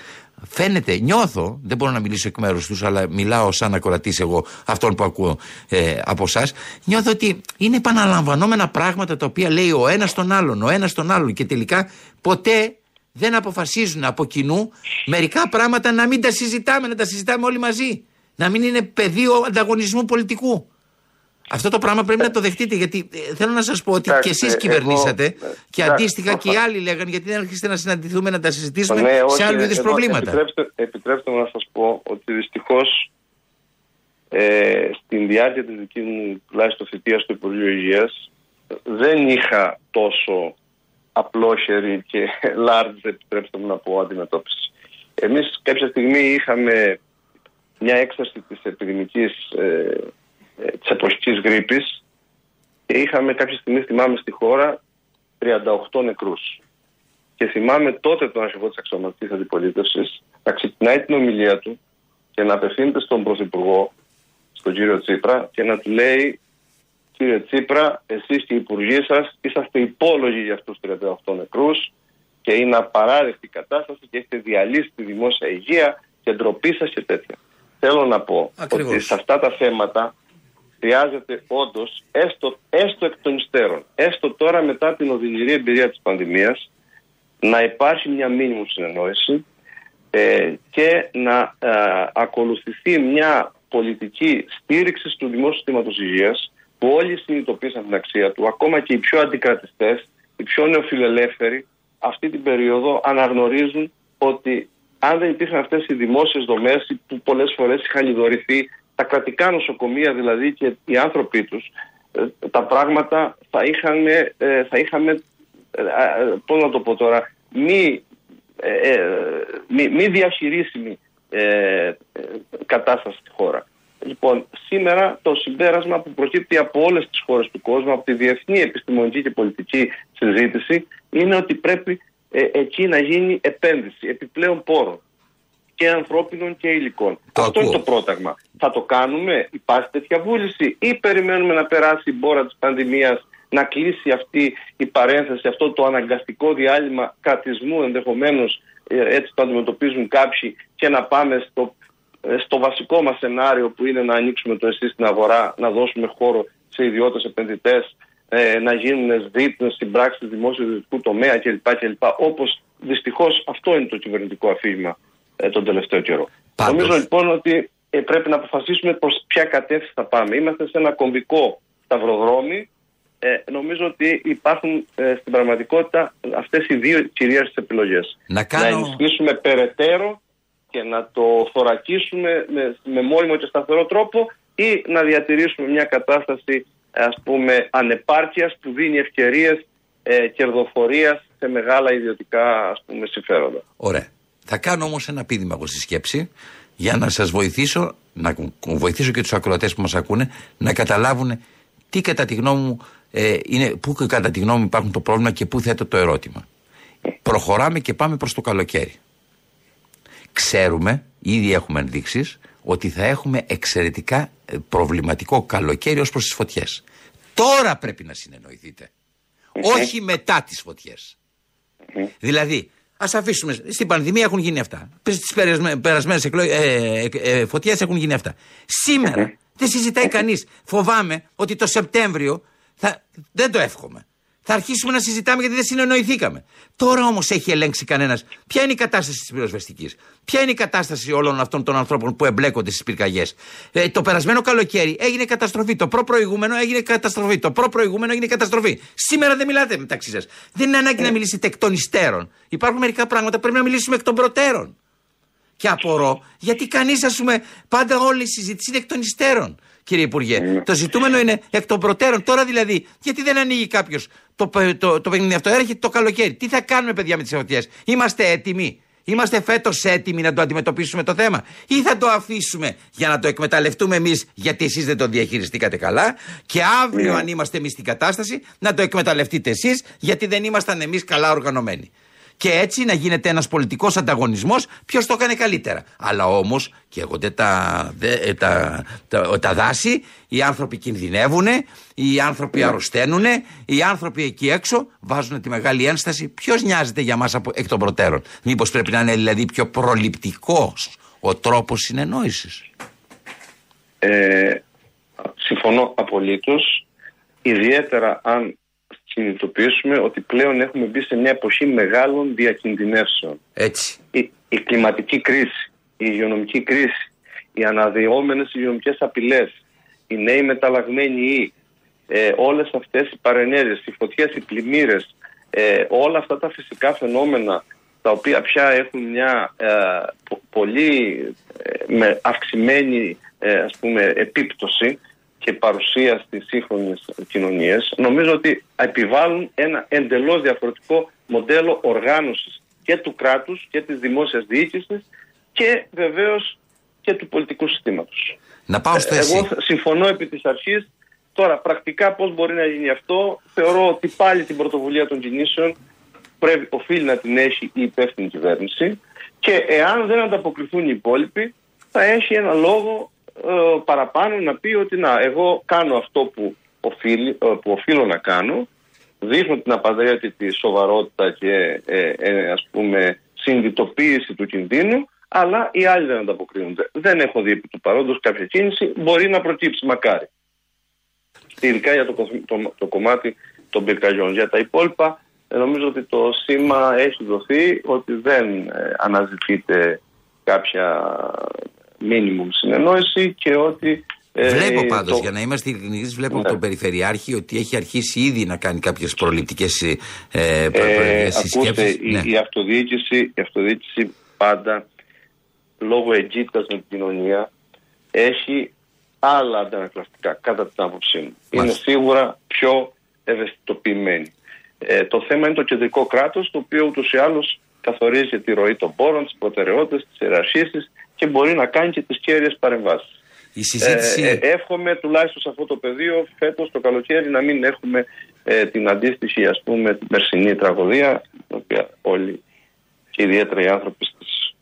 Φαίνεται, νιώθω, δεν μπορώ να μιλήσω εκ μέρους τους, αλλά μιλάω σαν ακροατή εγώ αυτόν που ακούω ε, από εσάς. Νιώθω ότι είναι επαναλαμβανόμενα πράγματα τα οποία λέει ο ένας τον άλλον, ο ένας τον άλλον και τελικά ποτέ δεν αποφασίζουν από κοινού μερικά πράγματα να μην τα συζητάμε, να τα συζητάμε όλοι μαζί. Να μην είναι πεδίο ανταγωνισμού πολιτικού. Αυτό το πράγμα πρέπει να το δεχτείτε γιατί ε, θέλω να σας πω ότι Εντάξει, και εσείς εγώ- κυβερνήσατε ε, και εντάξει, αντίστοιχα και οι προφανώς. άλλοι λέγανε γιατί δεν έρχεστε να συναντηθούμε να τα συζητήσουμε Ναι, σε όχι, άλλου είδους εδώ προβλήματα. Επιτρέψτε, επιτρέψτε μου να σας πω ότι δυστυχώς ε, στην διάρκεια της δικής μου τουλάχιστον θητείας του Υπουργείου Υγείας δεν είχα τόσο απλόχερη και large, επιτρέψτε μου να πω, αντιμετώπισης. Εμείς κάποια στιγμή είχαμε μια έκσταση της επιδημικής ε, ε, της εποχικής γρήπης και είχαμε κάποια στιγμή, θυμάμαι, στη χώρα 38 νεκρούς. Και θυμάμαι τότε τον αρχηγό της αξιωματικής αντιπολίτευσης να ξεκινάει την ομιλία του και να απευθύνεται στον Πρωθυπουργό, στον κύριο Τσίπρα, και να του λέει: Κύριε Τσίπρα, εσείς και οι υπουργοί σας είσαστε υπόλογοι για αυτούς του 38 νεκρούς και είναι απαράδεκτη η κατάσταση και έχετε διαλύσει τη δημόσια υγεία και ντροπή σας και τέτοια. Θέλω να πω Ακριβώς. ότι σε αυτά τα θέματα χρειάζεται όντως, έστω, έστω εκ των υστέρων, έστω τώρα μετά την οδυνηρή εμπειρία της πανδημίας, να υπάρχει μια μήνυμου συνεννόηση ε, και να ε, ακολουθηθεί μια πολιτική στήριξης του δημόσιου συστήματος υγείας που όλοι συνειδητοποίησαν την αξία του, ακόμα και οι πιο αντικρατιστές, οι πιο νεοφιλελεύθεροι, αυτή την περίοδο αναγνωρίζουν ότι αν δεν υπήρχαν αυτές οι δημόσιες δομές που πολλές φορές είχαν λιδωρηθεί, τα κρατικά νοσοκομεία δηλαδή και οι άνθρωποι τους, ε, τα πράγματα θα είχαν, ε, θα είχαμε, ε, ε, πώς να το πω τώρα, μη, ε, ε, μη, μη διαχειρίσιμη ε, ε, κατάσταση στη χώρα. Λοιπόν, σήμερα το συμπέρασμα που προκύπτει από όλες τις χώρες του κόσμου, από τη διεθνή επιστημονική και πολιτική συζήτηση, είναι ότι πρέπει ε, εκεί να γίνει επένδυση επιπλέον πόρων και ανθρώπινων και υλικών. Το Αυτό ακούω. είναι το πρόταγμα. Θα το κάνουμε, υπάρχει τέτοια βούληση ή περιμένουμε να περάσει η μπόρα της πανδημίας, να κλείσει αυτή η παρένθεση, αυτό το αναγκαστικό διάλειμμα κρατισμού ενδεχομένως ε, έτσι το αντιμετωπίζουν κάποιοι και να πάμε στο, ε, στο βασικό μας σενάριο που είναι να ανοίξουμε το εσείς στην αγορά, να δώσουμε χώρο σε ιδιώτες επενδυτές, ε, να γίνουν ΣΔΙΤ στην πράξη του δημόσιου ιδιωτικού τομέα κλπ. κλπ. Όπως δυστυχώς αυτό είναι το κυβερνητικό αφήγημα ε, τον τελευταίο καιρό. Πάντως. Νομίζω λοιπόν ότι ε, πρέπει να αποφασίσουμε προς ποια κατεύθυνση θα πάμε. Είμαστε σε ένα κομβικό σταυροδρόμι. Ε, νομίζω ότι υπάρχουν ε, στην πραγματικότητα αυτές οι δύο κυρίαρχες επιλογές. Να κάνω- ενισχύσουμε περαιτέρω και να το θωρακίσουμε με, με μόνιμο και σταθερό τρόπο ή να διατηρήσουμε μια κατάσταση ας πούμε ανεπάρκειας που δίνει ευκαιρίες ε, κερδοφορίας σε μεγάλα ιδιωτικά ας πούμε συμφέροντα. Ωραία. Θα κάνω όμως ένα πείδημα εγώ στη σκέψη για να σας βοηθήσω, να κου- κου- βοηθήσω και τους ακροατές που μας ακούνε να καταλάβουν τι κατά τη γνώμη μου ε, είναι, πού και κατά τη γνώμη μου υπάρχουν το πρόβλημα και πού θέτω το ερώτημα. Προχωράμε και πάμε προς το καλοκαίρι. Ξέρουμε, ήδη έχουμε ενδείξεις, ότι θα έχουμε εξαιρετικά ε, προβληματικό καλοκαίρι ως προς τις φωτιές. Τώρα πρέπει να συνεννοηθείτε. Όχι μετά τις φωτιές. Δηλαδή, ας αφήσουμε. Στην πανδημία έχουν γίνει αυτά. Στις περασμένες ε, ε, φωτιές έχουν γίνει αυτά. Σήμερα δεν συζητάει κανείς. Φοβάμαι ότι το Σεπτέμβριο θα, δεν το εύχομαι. Θα αρχίσουμε να συζητάμε γιατί δεν συνεννοηθήκαμε. Τώρα όμως έχει ελέγξει κανένας ποια είναι η κατάσταση της πυροσβεστικής; Ποια είναι η κατάσταση όλων αυτών των ανθρώπων που εμπλέκονται στις πυρκαγιές; Ε, το περασμένο καλοκαίρι έγινε καταστροφή. Το προ-προηγούμενο έγινε καταστροφή. Το προ-προηγούμενο έγινε καταστροφή. Σήμερα δεν μιλάτε μεταξύ σας. Δεν είναι ανάγκη να μιλήσετε εκ των υστέρων. Υπάρχουν μερικά πράγματα που πρέπει να μιλήσουμε εκ των προτέρων. Και απορώ γιατί κανείς, ας πούμε, πάντα όλη η συζήτηση είναι εκ των υστέρων. Κύριε Υπουργέ, το ζητούμενο είναι εκ των προτέρων. Τώρα δηλαδή, γιατί δεν ανοίγει κάποιος το, πε- το, το παιχνίδι αυτό, έρχεται το καλοκαίρι. Τι θα κάνουμε, παιδιά, με τις φωτιέ. Είμαστε έτοιμοι; Είμαστε φέτος έτοιμοι να το αντιμετωπίσουμε το θέμα, ή θα το αφήσουμε για να το εκμεταλλευτούμε εμείς, γιατί εσείς δεν το διαχειριστήκατε καλά, και αύριο, αν είμαστε εμείς στην κατάσταση, να το εκμεταλλευτείτε εσείς, γιατί δεν ήμασταν εμείς καλά οργανωμένοι. Και έτσι να γίνεται ένας πολιτικός ανταγωνισμός ποιος το έκανε καλύτερα. Αλλά όμως καίγονται τα, δε- ε, τα, τα, τα δάση, οι άνθρωποι κινδυνεύουν, οι άνθρωποι αρρωσταίνουν, οι άνθρωποι εκεί έξω βάζουν τη μεγάλη ένσταση. Ποιος νοιάζεται για μας εκ των προτέρων. Μήπως πρέπει να είναι δηλαδή πιο προληπτικός ο τρόπος συνεννόησης; Ε, συμφωνώ απολύτως, ιδιαίτερα αν συνειδητοποιήσουμε ότι πλέον έχουμε μπει σε μια εποχή μεγάλων διακινδυνεύσεων. Έτσι. Η, η κλιματική κρίση, η υγειονομική κρίση, οι αναδυόμενες υγειονομικές απειλές, οι νέοι μεταλλαγμένοι ή ε, όλες αυτές οι παρενέργειες, οι φωτιές, οι πλημμύρες, ε, όλα αυτά τα φυσικά φαινόμενα τα οποία πια έχουν μια ε, πο- πολύ ε, με αυξημένη ε, ας πούμε, επίπτωση και παρουσία στις σύγχρονες κοινωνίες, νομίζω ότι επιβάλλουν ένα εντελώς διαφορετικό μοντέλο οργάνωσης και του κράτους και της δημόσιας διοίκησης και βεβαίως και του πολιτικού συστήματος. Να πάω στο Ε, εσύ. Εγώ συμφωνώ επί της αρχής. Τώρα, πρακτικά πώς μπορεί να γίνει αυτό, θεωρώ ότι πάλι την πρωτοβουλία των κινήσεων πρέπει, οφείλει να την έχει η υπεύθυνη κυβέρνηση και εάν δεν ανταποκριθούν οι υπόλοιποι, θα έχει ένα λόγο ε, παραπάνω να πει ότι να, εγώ κάνω αυτό που, οφείλει, ε, που οφείλω να κάνω, δείχνω την απαραίτητη σοβαρότητα και ε, ε, ας πούμε συνειδητοποίηση του κινδύνου, αλλά οι άλλοι δεν ανταποκρίνονται. Δεν έχω δει επί του παρόντος κάποια κίνηση, μπορεί να προκύψει μακάρι. Ειδικά για το, κο- το, το κομμάτι των πυρκαγιών. Για τα υπόλοιπα ε, νομίζω ότι το σήμα έχει δοθεί ότι δεν ε, αναζητείται κάποια μίνιμουμ συνεννόηση και ότι ε, Βλέπω πάντως, το- για να είμαστε ειλικρινείς, βλέπω Ναι. από τον Περιφερειάρχη ότι έχει αρχίσει ήδη να κάνει κάποιες προληπτικές ε, Ε, συσκέψει. ακούστε, η, η, αυτοδιοίκηση, η αυτοδιοίκηση πάντα λόγω εγκύτητας με την κοινωνία έχει άλλα αντανακλαστικά κατά την άποψή μου. Είναι Μάλιστα. σίγουρα πιο ευαισθητοποιημένη. Ε, το θέμα είναι το κεντρικό κράτος το οποίο ούτως ή άλλως καθορίζει τη ροή των πόρων, τις προτεραιότητες, τις ιεραρχήσεις και μπορεί να κάνει και τις κέρδιες παρεμβάσεις. Η συζήτηση. Ε, ε, εύχομαι τουλάχιστον σε αυτό το πεδίο φέτος το καλοκαίρι να μην έχουμε ε, την αντίστοιχη ας πούμε την περσινή τραγωδία την οποία όλοι και ιδιαίτερα οι άνθρωποι στις,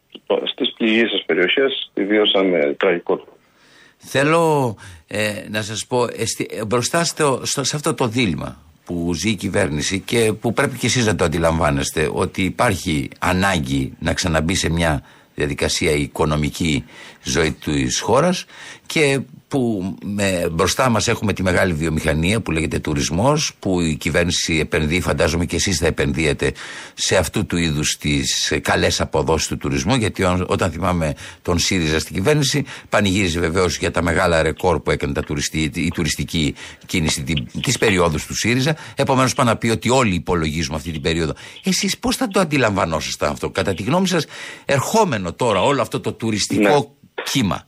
στις πληγήσεις περιοχές τη βίωσαν με τραγικό τρόπο. Θέλω ε, να σας πω εστι- ε, μπροστά στο, στο- σε αυτό το δίλημα που ζει η κυβέρνηση και που πρέπει και εσείς να το αντιλαμβάνεστε ότι υπάρχει ανάγκη να ξαναμπεί σε μια διαδικασία η οικονομική ζωή της χώρας και που με, μπροστά μας έχουμε τη μεγάλη βιομηχανία που λέγεται τουρισμός που η κυβέρνηση επενδύει φαντάζομαι και εσείς θα επενδύετε σε αυτού του είδους τις καλές αποδόσεις του τουρισμού γιατί ό, όταν θυμάμαι τον ΣΥΡΙΖΑ στην κυβέρνηση πανηγύριζε βεβαίως για τα μεγάλα ρεκόρ που έκανε τα τουριστική, η τουριστική κίνηση της περίοδου του ΣΥΡΙΖΑ επομένως πάνω να πει ότι όλοι υπολογίζουμε αυτή την περίοδο εσείς πώς θα το αντιλαμβανόσασταν αυτό; Κατά τη γνώμη σας ερχόμενο τώρα όλο αυτό το τουριστικό Ναι. κύμα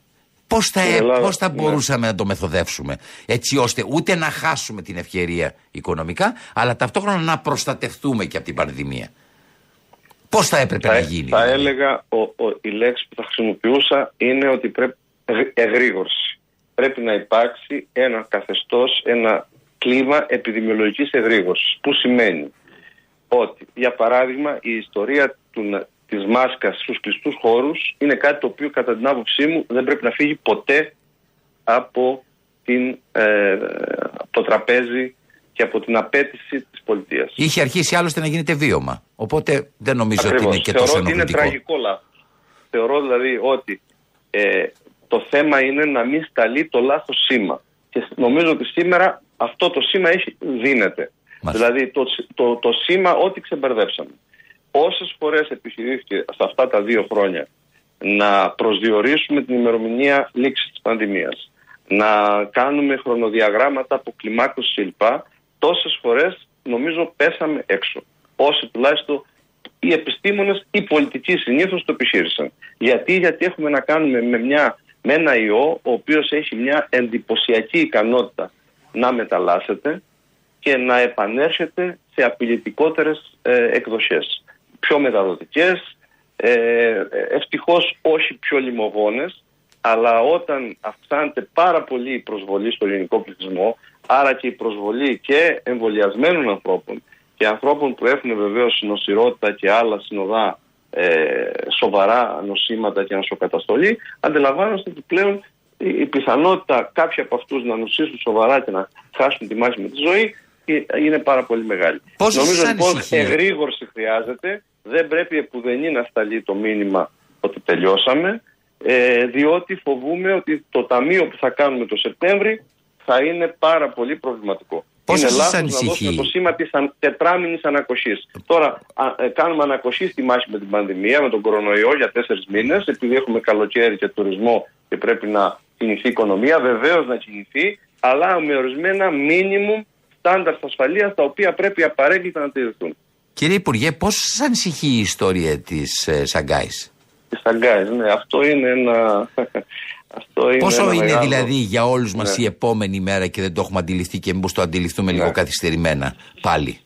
Πώς θα, Στην ε, Ελλάδα, πώς θα ναι. μπορούσαμε να το μεθοδεύσουμε έτσι ώστε ούτε να χάσουμε την ευκαιρία οικονομικά, αλλά ταυτόχρονα να προστατευτούμε και από την πανδημία. Πώς θα έπρεπε Θα, να γίνει. θα δηλαδή; έλεγα, ο, ο, η λέξη που θα χρησιμοποιούσα είναι ότι πρέπει εγ- εγρήγορση. Πρέπει να υπάρξει ένα καθεστώς, ένα κλίμα επιδημιολογικής εγρήγορσης. Που σημαίνει ότι, για παράδειγμα, η ιστορία του, να- της μάσκας στους κλειστούς χώρους είναι κάτι το οποίο κατά την άποψή μου δεν πρέπει να φύγει ποτέ από, την, ε, από το τραπέζι και από την απέτηση της πολιτείας. Είχε αρχίσει άλλωστε να γίνεται βίωμα. Οπότε δεν νομίζω ότι Ακριβώς. είναι και Θεωρώ τόσο ότι είναι ενοχλητικό. τραγικό λάθος. Θεωρώ δηλαδή ότι ε, το θέμα είναι να μην σταλεί το λάθος σήμα. Και σ- νομίζω ότι σήμερα αυτό το σήμα έχει, δίνεται. Μάλιστα. Δηλαδή το, σ- το, το σήμα ό,τι ξεμπερδέψαμε. Όσες φορές επιχειρήθηκε σε αυτά τα δύο χρόνια να προσδιορίσουμε την ημερομηνία λήξης της πανδημίας, να κάνουμε χρονοδιαγράμματα αποκλιμάκωσης κλπ. Τόσες φορές νομίζω πέσαμε έξω. Όσοι τουλάχιστον οι επιστήμονες, οι πολιτικοί συνήθως το επιχείρησαν. Γιατί, γιατί έχουμε να κάνουμε με, μια, με ένα ιό ο οποίος έχει μια εντυπωσιακή ικανότητα να μεταλλάσσεται και να επανέρχεται σε απειλητικότερες ε, εκδοχές. Πιο μεταδοτικές, ε, ε, ευτυχώς όχι πιο λιμογόνες, αλλά όταν αυξάνεται πάρα πολύ η προσβολή στο ελληνικό πληθυσμό, άρα και η προσβολή και εμβολιασμένων ανθρώπων και ανθρώπων που έχουν βεβαίως νοσηρότητα και άλλα συνοδά ε, σοβαρά νοσήματα και νοσοκαταστολή, αντιλαμβάνεστε ότι πλέον η, η πιθανότητα κάποιοι από αυτούς να νοσήσουν σοβαρά και να χάσουν τη μάχη με τη ζωή ε, είναι πάρα πολύ μεγάλη. Πώς Νομίζω σας λοιπόν ανησυχεί; εγρήγορση χρειάζεται, δεν πρέπει επουδενή να σταλεί το μήνυμα ότι τελειώσαμε, ε, διότι φοβούμε ότι το ταμείο που θα κάνουμε το Σεπτέμβρη θα είναι πάρα πολύ προβληματικό. Πώς είναι σας λάθος να ανησυχεί; δώσουμε το σήμα της αν, τετράμινης ανακοσής. Τώρα α, ε, κάνουμε ανακοσή στη μάχη με την πανδημία, με τον κορονοϊό για τέσσερις μήνες, επειδή έχουμε καλοκαίρι και τουρισμό και πρέπει να κινηθεί η οικονομία, βεβαίως να κινηθεί, αλλά με ορισμένα μίνιμουμ στάνταρ ασφαλείας τα οποία πρέπει απαραίτητα να τηρηθούν. Κύριε Υπουργέ, πώς σας ανησυχεί η ιστορία της ε, Σαγκάης; Της Σαγκάης, ναι, αυτό είναι ένα... Αυτό είναι Πόσο ένα είναι μεγάλο- δηλαδή για όλους μας Ναι. η επόμενη μέρα και δεν το έχουμε αντιληφθεί και μήπως το αντιληφθούμε λίγο Ναι. καθυστερημένα πάλι;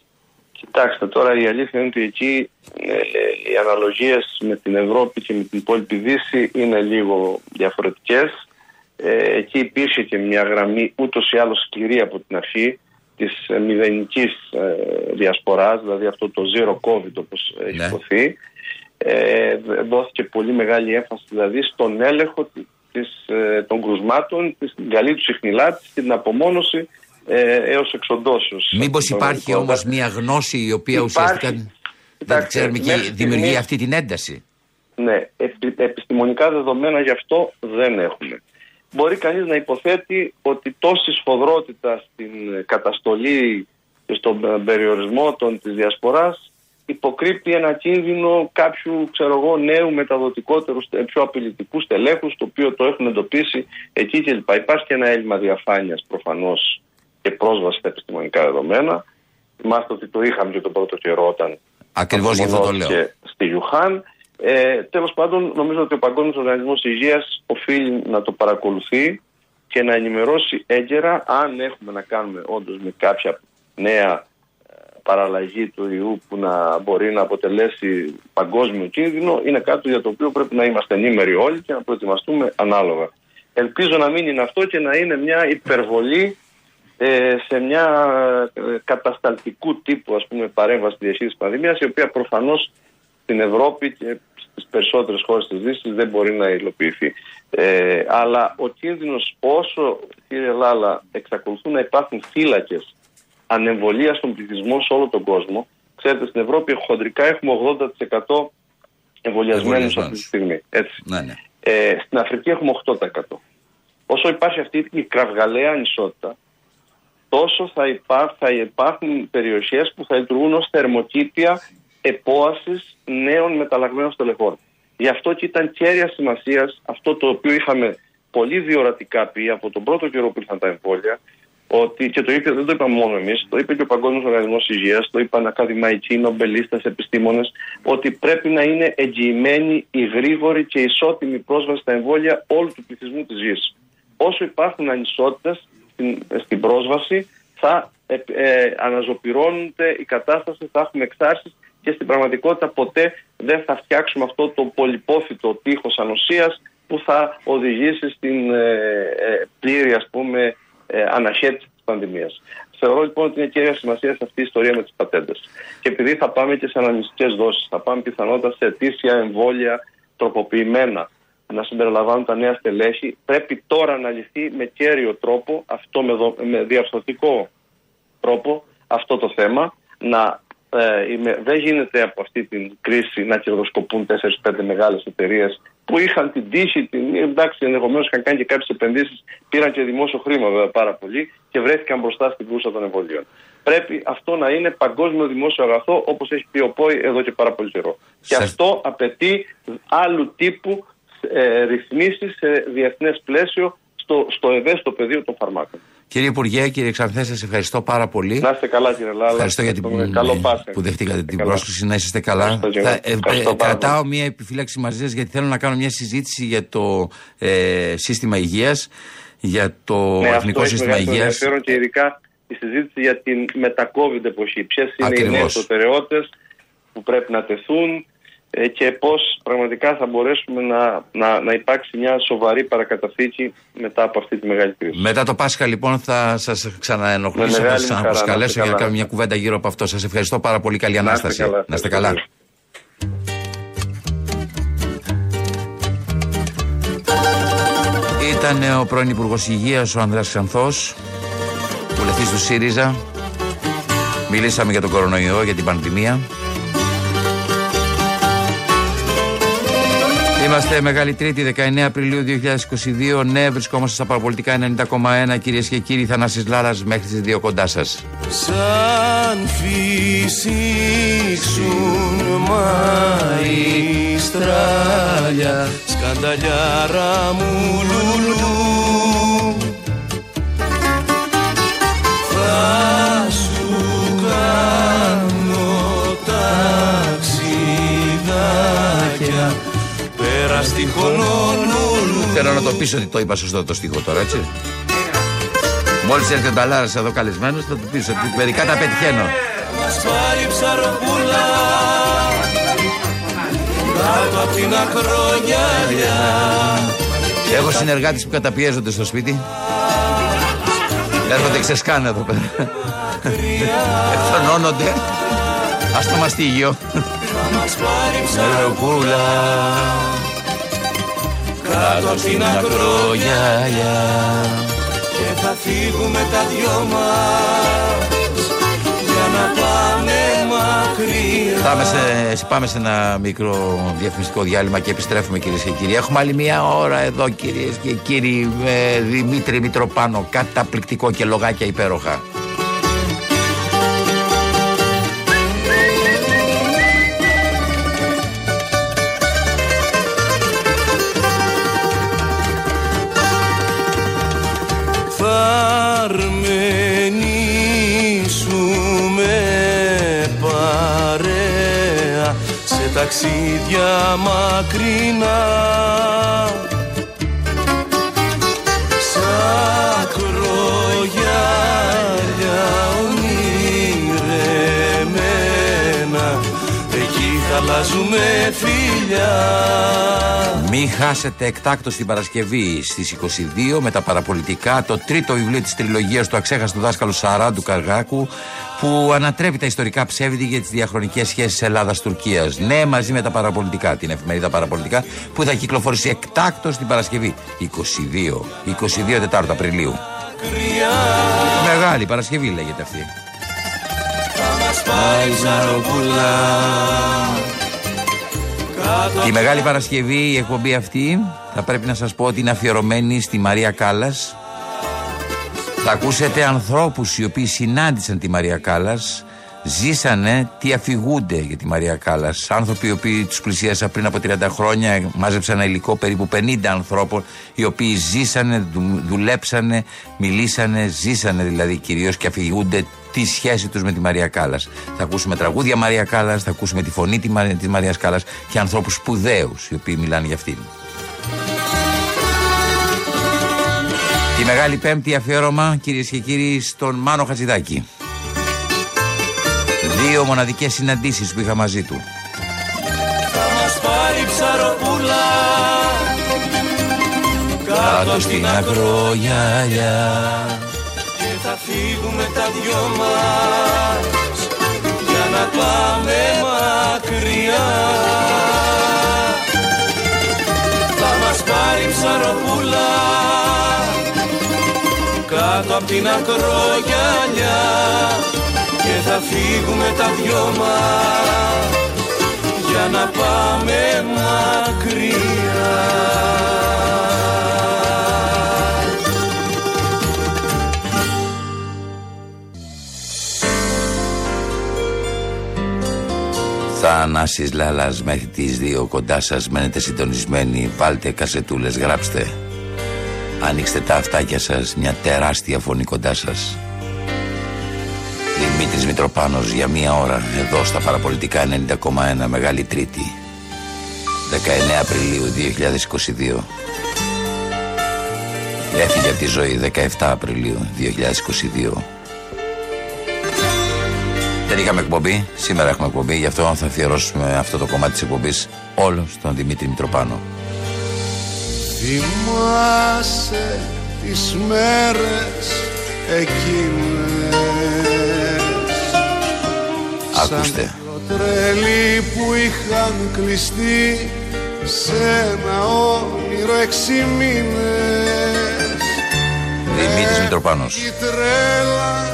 Κοιτάξτε, τώρα η αλήθεια είναι ότι εκεί ε, οι αναλογίες με την Ευρώπη και με την υπόλοιπη Δύση είναι λίγο διαφορετικές. Ε, εκεί υπήρχε και μια γραμμή ούτως ή άλλως σκληρή από την αρχή της ε, μηδενικής ε, διασποράς, δηλαδή αυτό το zero covid όπως έχει Ναι. υποθεί. Ε, δ- δόθηκε πολύ μεγάλη έμφαση δηλαδή στον έλεγχο τη- της, ε, των κρουσμάτων, της την καλή του συχνηλάτηση και την απομόνωση ε, έως εξοντώσεως. Μήπως των υπάρχει ελληνικών. όμως μια γνώση η οποία Υπάρχει. ουσιαστικά δεν Κοιτάξτε, ξέρουμε και μέχρι δημιουργεί στιγμής- αυτή την ένταση; Ναι, επι- επιστημονικά δεδομένα γι' αυτό δεν έχουμε. Μπορεί κανείς να υποθέτει ότι τόση σφοδρότητα στην ε, καταστολή και στον ε, περιορισμό των, της διασποράς υποκρύπτει ένα κίνδυνο κάποιου ξέρω εγώ, νέου μεταδοτικότερου, στε- πιο απειλητικού στελέχους, το οποίο το έχουν εντοπίσει εκεί κλπ. Υπάρχει και ένα έλλειμμα διαφάνειας προφανώς και πρόσβαση στα επιστημονικά δεδομένα. Θυμάστε ότι το είχαμε και τον πρώτο καιρό όταν Ακριβώς γι' αυτό το λέω. και στη Ιουχάν. Ε, Τέλος πάντων, νομίζω ότι ο Παγκόσμιος Οργανισμός Υγείας οφείλει να το παρακολουθεί και να ενημερώσει έγκαιρα αν έχουμε να κάνουμε όντως με κάποια νέα ε, παραλλαγή του ιού που να μπορεί να αποτελέσει παγκόσμιο κίνδυνο είναι κάτι για το οποίο πρέπει να είμαστε ενήμεροι όλοι και να προετοιμαστούμε ανάλογα. Ελπίζω να μην είναι αυτό και να είναι μια υπερβολή ε, σε μια ε, κατασταλτικού τύπου ας πούμε, παρέμβαση στη διαχείρισης της πανδημίας η οποία προφανώς στην Ευρώπη και στις περισσότερες χώρες της Δύσης δεν μπορεί να υλοποιηθεί. Ε, αλλά ο κίνδυνος όσο κύριε Λάλα εξακολουθούν να υπάρχουν φύλακες ανεμβολίας στον πληθυσμό σε όλο τον κόσμο ξέρετε στην Ευρώπη χοντρικά έχουμε 80% εμβολιασμένους αυτή τη Εμβολιασμένους. στιγμή. Έτσι. Ναι, ναι. Ε, στην Αφρική έχουμε 8%. όσο υπάρχει αυτή η κραυγαλαία ανισότητα, τόσο θα, υπά, θα υπάρχουν περιοχές που θα λειτουργούν ως θερμοκήπια επόασης νέων μεταλλαγμένων στελεχών. Γι' αυτό και ήταν κέρια σημασίας αυτό το οποίο είχαμε πολύ διορατικά πει από τον πρώτο καιρό που ήρθαν τα εμβόλια, ότι, και το είπε, δεν το είπαμε μόνο εμείς, το είπε και ο Παγκόσμιος Οργανισμός Υγείας, το είπαν ακαδημαϊκοί, νομπελίστες, επιστήμονες, ότι πρέπει να είναι εγγυημένη η γρήγορη και ισότιμη πρόσβαση στα εμβόλια όλου του πληθυσμού της γης. Όσο υπάρχουν ανισότητες στην, στην πρόσβαση, θα ε, ε, αναζωπυρώνεται η κατάσταση, θα έχουμε εξάρσεις και στην πραγματικότητα ποτέ δεν θα φτιάξουμε αυτό το πολυπόθητο τείχος ανοσίας που θα οδηγήσει στην ε, ε, πλήρη ας πούμε ε, αναχέτηση της πανδημίας. Θεωρώ λοιπόν ότι είναι κυρία σημασία σε αυτή η ιστορία με τις πατέντες. Και επειδή θα πάμε και σε αναμνηστικές δόσεις, θα πάμε πιθανότατα σε αιτήσια εμβόλια τροποποιημένα, να συμπεριλαμβάνουν τα νέα στελέχη, πρέπει τώρα να λυθεί με κέριο τρόπο, αυτό με, δο, με τρόπο, αυτό το θέμα, να ε, είμαι, δεν γίνεται από αυτή την κρίση να κερδοσκοπούν 4-5 μεγάλες εταιρείες που είχαν την τύχη, την, εντάξει, ενδεχομένως είχαν κάνει και κάποιες επενδύσεις, πήραν και δημόσιο χρήμα βέβαια πάρα πολύ και βρέθηκαν μπροστά στην κούρσα των εμβολίων. Πρέπει αυτό να είναι παγκόσμιο δημόσιο αγαθό, όπως έχει πει ο ΠΟΗ εδώ και πάρα πολύ καιρό. Και αυτό απαιτεί άλλου τύπου ε, ρυθμίσεις σε διεθνές πλαίσιο στο, στο ευαίσθητο πεδίο των φαρμάκων. Κύριε Υπουργέ, κύριε Ξανθέ, σας ευχαριστώ πάρα πολύ. Να είστε καλά, κύριε Λάλα. Ευχαριστώ για την καλό που δεχτήκατε την πρόσκληση. Να είστε καλά. Θα, ε, ε, κρατάω μία επιφύλαξη μαζί σας γιατί θέλω να κάνω μια συζήτηση για το ε, σύστημα υγείας. Για το ναι, εθνικό αυτό σύστημα υγείας. και ειδικά η συζήτηση για την μετα-COVID εποχή. Ποιες είναι οι νέες προτεραιότητες που πρέπει να τεθούν, ε, και πώς πραγματικά θα μπορέσουμε να, να, να υπάρξει μια σοβαρή παρακαταθήκη μετά από αυτή τη μεγάλη κρίση. Μετά το Πάσχα λοιπόν θα σας ξαναενοχλήσω, θα σας ξαναπροσκαλέσω για να κάνουμε μια κουβέντα γύρω από αυτό. Σας ευχαριστώ πάρα πολύ. Καλή Ανάσταση. Να είστε καλά. Ήταν ο πρώην Υπουργός Υγείας ο Ανδρέας Ξανθός, βουλευτής του ΣΥΡΙΖΑ. Μιλήσαμε για τον κορονοϊό, για την πανδημία. Είμαστε Μεγάλη Τρίτη, 19 Απριλίου 2022. Ναι, βρισκόμαστε στα παραπολιτικά 90,1. Κυρίες και κύριοι, Θανάσης Λάρας μέχρι τις 2 κοντά σας. Σαν φυσήξουν μαϊστράλια, σκανταλιάρα μου λουλού. Θα σου κάνω ταξιδάκια πέρα στη Θέλω να το πεις ότι το είπα σωστό το στίχο τώρα, έτσι. Μόλις έρθει ο Νταλάρας εδώ καλεσμένος θα του πεις ότι μερικά τα πετυχαίνω. Μας πάρει ψαροπούλα κάτω απ' την ακρογιαλιά Έχω συνεργάτες που καταπιέζονται στο σπίτι. Έρχονται ξεσκάνε εδώ πέρα. Ευθονώνονται. Ας το μαστίγιο. Ψαροπούλα κάτω στην ακρογιαλιά και θα φύγουμε τα δυο μας για να πάμε μακριά. Πάμε σε, πάμε σε ένα μικρό διαφημιστικό διάλειμμα και επιστρέφουμε κυρίες και κύριοι. Έχουμε άλλη μία ώρα εδώ κυρίες και κύριοι. με Δημήτρη Μητροπάνο, καταπληκτικό και λογάκια υπέροχα. Ταξίδια μακρινά. Σαν κρογιάλια ονειρεμένα Εκεί θα αλλάζουμε φιλιά. Μη χάσετε εκτάκτο την Παρασκευή στις 22 με τα παραπολιτικά το τρίτο βιβλίο της τριλογίας του αξέχαστου δάσκαλου Σαράντου Καργάκου που ανατρέπει τα ιστορικά ψεύδι για τις διαχρονικές σχέσεις Ελλάδα-Τουρκία. Ναι, μαζί με τα παραπολιτικά, την εφημερίδα Παραπολιτικά, που θα κυκλοφορήσει εκτάκτο την Παρασκευή 22, 22 Τετάρτου Απριλίου. Μεγάλη Παρασκευή λέγεται αυτή. Τη Μεγάλη Παρασκευή η εκπομπή αυτή θα πρέπει να σας πω ότι είναι αφιερωμένη στη Μαρία Κάλλας. Θα ακούσετε ανθρώπους οι οποίοι συνάντησαν τη Μαρία Κάλλας ζήσανε τι αφηγούνται για τη Μαρία Κάλλας. Άνθρωποι οι οποίοι τους πλησίασαν πριν από 30 χρόνια, μάζεψαν ένα υλικό περίπου 50 ανθρώπων, οι οποίοι ζήσανε, δουλέψανε, μιλήσανε, ζήσανε δηλαδή κυρίως και αφηγούνται τη σχέση τους με τη Μαρία Κάλλας. Θα ακούσουμε τραγούδια Μαρία Κάλλας, θα ακούσουμε τη φωνή της Μαρίας Κάλλας και ανθρώπους σπουδαίους οι οποίοι μιλάνε για αυτήν. Τη Μεγάλη Πέμπτη αφιέρωμα κυρίες και κύριοι στον Μάνο Χατζηδάκη. Δύο μοναδικές συναντήσεις που είχα μαζί του. Θα μας πάρει ψαροπούλα κάτω στην ακρογιαλιά και θα φύγουμε τα δυο μας για να πάμε μακριά. Θα μας πάρει ψαροπούλα κάτω από την ακρογιαλιά και θα φύγουμε τα δυο μας για να πάμε μακριά. Θανάσης Λαλάς μέχρι τις δύο κοντά σας μένετε συντονισμένοι βάλτε κασετούλες γράψτε ανοίξτε τα αυτάκια σας μια τεράστια φωνή κοντά σας. Δημήτρης Μητροπάνος για μία ώρα εδώ στα παραπολιτικά 90,1 Μεγάλη Τρίτη 19 Απριλίου 2022 Έφυγε από τη ζωή 17 Απριλίου 2022 Δεν είχαμε εκπομπή, σήμερα έχουμε εκπομπή Γι' αυτό θα αφιερώσουμε αυτό το κομμάτι της εκπομπής Όλο στον Δημήτρη Μητροπάνο Θυμάσαι τις μέρες εκείνες Ακούστε. τρελή που είχαν κλειστεί σε ένα όνειρο έξι μήνες Δημήτρης Μητροπάνος. Η τρέλα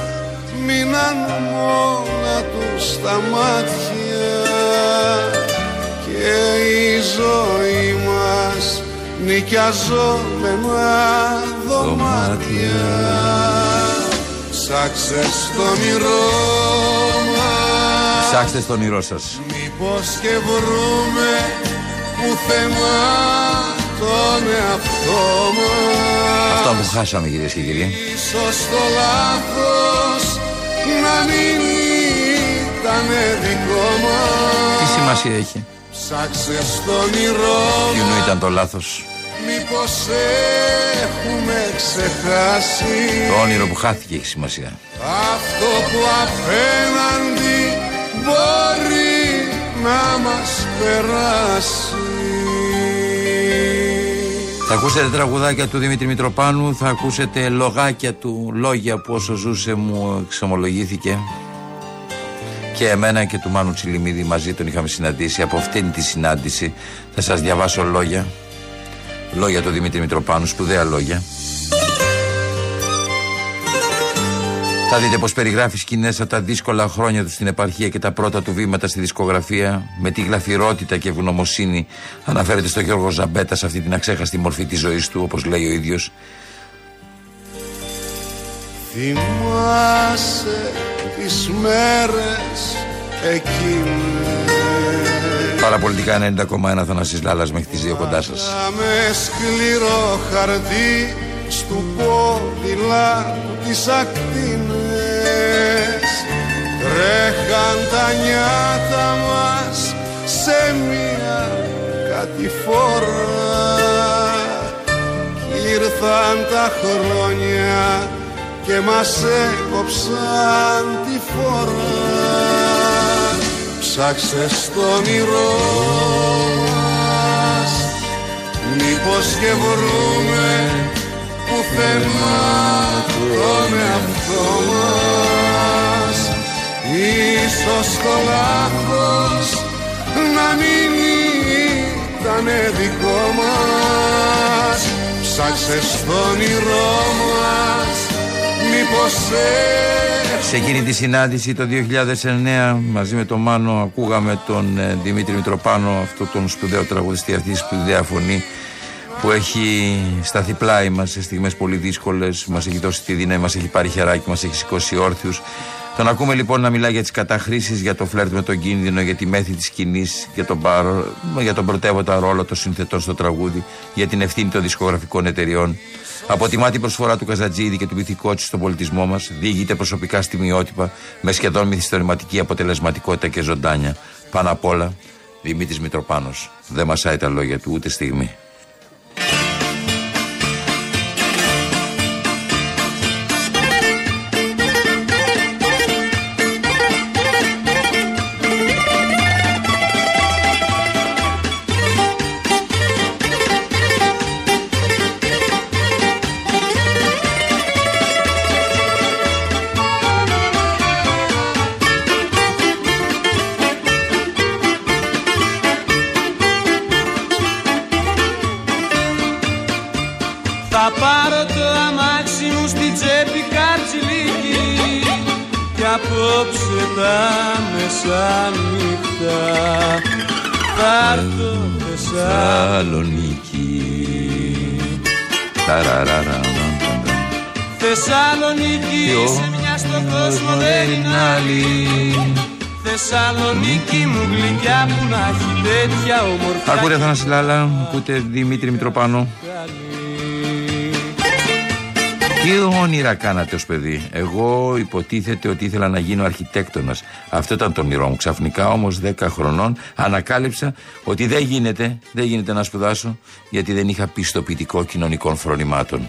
μείναν μόνα τους τα μάτια και η ζωή μας νοικιαζόμενα δωμάτια Ψάξε στο όνειρό Ψάξτε στον όνειρό σας. Μήπως και βρούμε πουθενά τον εαυτό μας. Αυτό που χάσαμε κυρίες και κύριοι. σω το λάθος να μην ήταν δικό μας. Τι σημασία έχει; Ψάξε στο όνειρό Ποιουνού ήταν το λάθος; Μήπως έχουμε ξεχάσει; Το όνειρο που χάθηκε έχει σημασία. Αυτό που απέναντι μπορεί να μας περάσει Θα ακούσετε τραγουδάκια του Δημήτρη Μητροπάνου, θα ακούσετε λογάκια του, λόγια που όσο ζούσε μου εξομολογήθηκε και εμένα και του Μάνου Τσιλιμίδη μαζί τον είχαμε συναντήσει. Από αυτήν τη συνάντηση θα σας διαβάσω λόγια. Λόγια του Δημήτρη Μητροπάνου, σπουδαία λόγια. Θα δείτε πως περιγράφει σκηνές από τα δύσκολα χρόνια του στην επαρχία και τα πρώτα του βήματα στη δισκογραφία. Με τη γλαφυρότητα και ευγνωμοσύνη αναφέρεται στο Γιώργο Ζαμπέτα σε αυτή την αξέχαστη μορφή της ζωής του, όπως λέει ο ίδιος. Θυμάσαι τις μέρες εκείνες Παραπολιτικά 90,1 Θανασής Λάλας μέχρι τις δύο κοντά σας. Με σκληρό χαρτί στου πόδιλα τις ακτίνες. Τρέχαν τα νιάτα μας σε μία κατηφόρα. Κι ήρθαν τα χρόνια και μας έκοψαν τη φορά. Ψάξε στο όνειρό μας Μήπως και βρούμε πουθενά τον εαυτό μας. Ίσως το λάθος να μην ήταν δικό μας. Ψάξε στο όνειρό μας Μήπως σε εκείνη τη συνάντηση το 2009 μαζί με τον Μάνο ακούγαμε τον ε, Δημήτρη Μητροπάνο αυτό τον σπουδαίο τραγουδιστή αυτή τη σπουδαία φωνή που έχει σταθεί πλάι μας σε στιγμές πολύ δύσκολες, μας έχει δώσει τη δύναμη, μας έχει πάρει χεράκι, μας έχει σηκώσει όρθιους. Τον ακούμε λοιπόν να μιλάει για τις καταχρήσεις, για το φλερτ με τον κίνδυνο, για τη μέθη της σκηνής, για, τον για τον πρωτεύοντα ρόλο των συνθετών στο τραγούδι, για την ευθύνη των δισκογραφικών εταιριών. Αποτιμά την προσφορά του Καζατζίδη και του πυθικότσι στον πολιτισμό μας, διηγείται προσωπικά στιγμιότυπα με σχεδόν μυθιστορηματική αποτελεσματικότητα και ζωντάνια. Πάνω απ' όλα, Δημήτρης Μητροπάνος. Δεν μασάει τα λόγια του ούτε στιγμή. Θεσσαλονίκη σε μια στον κόσμο δεν είναι άλλη Θεσσαλονίκη μου γλυκιά που να έχει τέτοια ομορφιά Ακούτε Θανάση Λάλα, ακούτε Δημήτρη Μητροπάνο τι όνειρα κάνατε ως παιδί; Εγώ υποτίθεται ότι ήθελα να γίνω αρχιτέκτονας. Αυτό ήταν το όνειρό μου. Ξαφνικά όμως 10 χρονών ανακάλυψα ότι δεν γίνεται, δεν γίνεται να σπουδάσω γιατί δεν είχα πιστοποιητικό κοινωνικών φρονημάτων.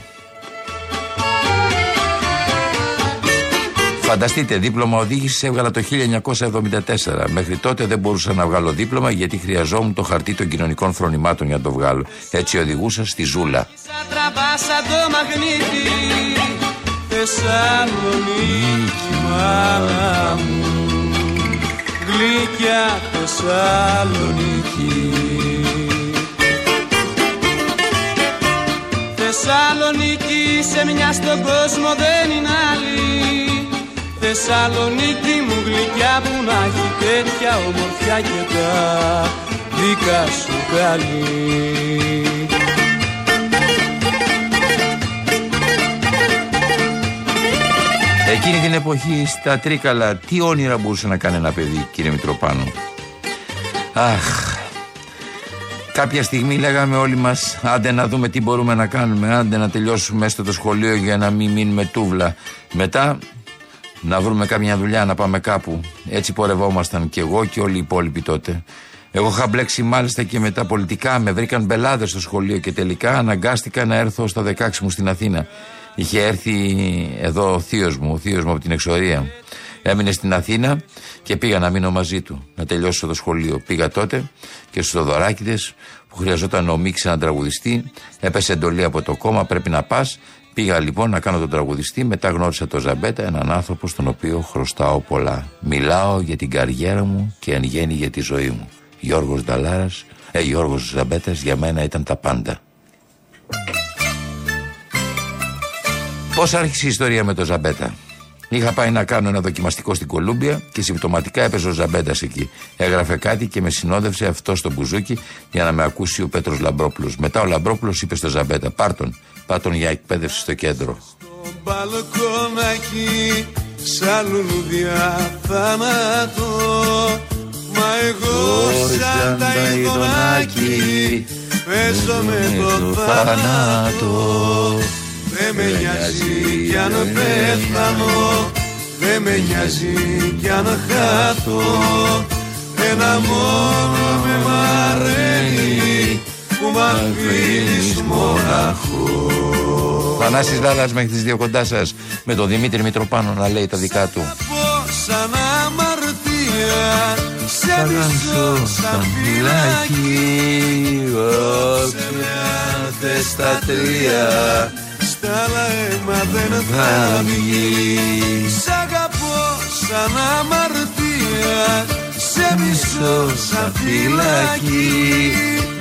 Φανταστείτε, δίπλωμα οδήγησης έβγαλα το 1974. Μέχρι τότε δεν μπορούσα να βγάλω δίπλωμα γιατί χρειαζόμουν το χαρτί των κοινωνικών φρονημάτων για να το βγάλω. Έτσι οδηγούσα στη Ζούλα. Θεσσαλονίκη σε μια στον κόσμο δεν είναι άλλη Θεσσαλονίκη μου γλυκιά που να έχει τέτοια ομορφιά και τα δικά σου καλή. Εκείνη την εποχή στα Τρίκαλα τι όνειρα μπορούσε να κάνει ένα παιδί κύριε Μητροπάνο. Αχ, κάποια στιγμή λέγαμε όλοι μας άντε να δούμε τι μπορούμε να κάνουμε, άντε να τελειώσουμε έστω το σχολείο για να μην μείνουμε τούβλα. Μετά να βρούμε κάποια δουλειά, να πάμε κάπου. Έτσι πορευόμασταν και εγώ και όλοι οι υπόλοιποι τότε. Εγώ είχα μπλέξει μάλιστα και με τα πολιτικά, με βρήκαν μπελάδες στο σχολείο και τελικά αναγκάστηκα να έρθω στα 16 μου στην Αθήνα. Είχε έρθει εδώ ο θείος μου, ο θείος μου από την εξορία. Έμεινε στην Αθήνα και πήγα να μείνω μαζί του, να τελειώσω το σχολείο. Πήγα τότε και στους Δωράκηδε που χρειαζόταν ο Μίξ να τραγουδιστεί. Έπεσε εντολή από το κόμμα, πρέπει να πας. Πήγα λοιπόν να κάνω τον τραγουδιστή, μετά γνώρισα τον Ζαμπέτα, έναν άνθρωπο στον οποίο χρωστάω πολλά. Μιλάω για την καριέρα μου και εν γέννη για τη ζωή μου. Γιώργος Νταλάρας, ε, Γιώργος Ζαμπέτας για μένα ήταν τα πάντα. Πώς άρχισε η ιστορία με τον Ζαμπέτα; Είχα πάει να κάνω ένα δοκιμαστικό στην Κολούμπια και συμπτωματικά έπαιζε ο Ζαμπέτας εκεί. Έγραφε κάτι και με συνόδευσε αυτό στο μπουζούκι για να με ακούσει ο Πέτρος Λαμπρόπουλος. Μετά ο Λαμπρόπουλος είπε στο Ζαμπέτα: Πάρτον, πάρτον για εκπαίδευση στο κέντρο. Στο μπαλκονάκι, σαν λουλουδιά θάνατο. Μα εγώ σαν τ' αηδονάκι, παίζω με το θάνατο. Δεν με νοιάζει κι αν πέθανω Δεν με νοιάζει κι αν χάθω Ένα μόνο με μαραίνει Που μ' αφήνεις μοναχό Θανάσης Δάλλας μέχρι τις δύο κοντά σας. Με τον Δημήτρη Μητροπάνο να λέει τα δικά του. Σαν αμαρτία Σε μισό σαν φυλάκι Όποια στα τρία στα άλλα αίμα δεν θα βγεις. Σ' αγαπώ σαν αμαρτία Σε μισώ σαν φυλακή.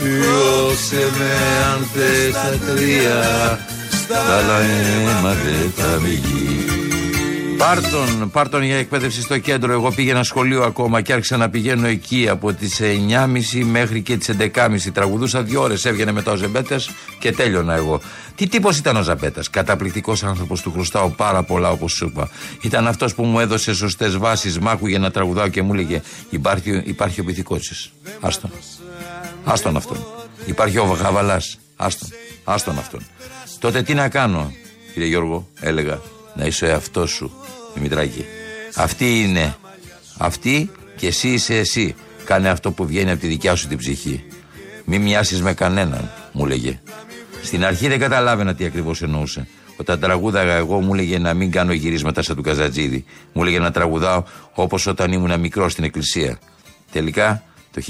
Διώξε με αν θες τα τρία. Στα άλλα αίμα δεν θα βγει Πάρτον, πάρτον για εκπαίδευση στο κέντρο. Εγώ πήγαινα σχολείο ακόμα και άρχισα να πηγαίνω εκεί από τις 9.30 μέχρι και τις 11.30. Τραγουδούσα δύο ώρες, έβγαινε μετά ο Ζεμπέτας και τέλειωνα εγώ. Τι τύπος ήταν ο Ζαμπέτα. Καταπληκτικός άνθρωπος, του χρωστάω πάρα πολλά όπως σου είπα. Ήταν αυτός που μου έδωσε σωστές βάσεις, μ' άκουγε να τραγουδάω και μου έλεγε Υπάρχει, υπάρχει ο πυθικότσι. Άστον. Άστον αυτόν. Υπάρχει ο Βαγαβαλά. Άστον. Άστον αυτόν. Τότε τι να κάνω, κύριε Γιώργο, έλεγα. Να είσαι ο εαυτό σου, Δημητράκη. Αυτή είναι. Αυτή και εσύ είσαι εσύ. Κάνε αυτό που βγαίνει από τη δικιά σου την ψυχή. Μη μοιάσεις με κανέναν, μου λέγε. Στην αρχή δεν καταλάβαινα τι ακριβώς εννοούσε. Όταν τραγούδαγα εγώ μου έλεγε να μην κάνω γυρίσματα σαν του Καζατζίδη. Μου έλεγε να τραγουδάω όπως όταν ήμουν μικρό στην εκκλησία. Τελικά το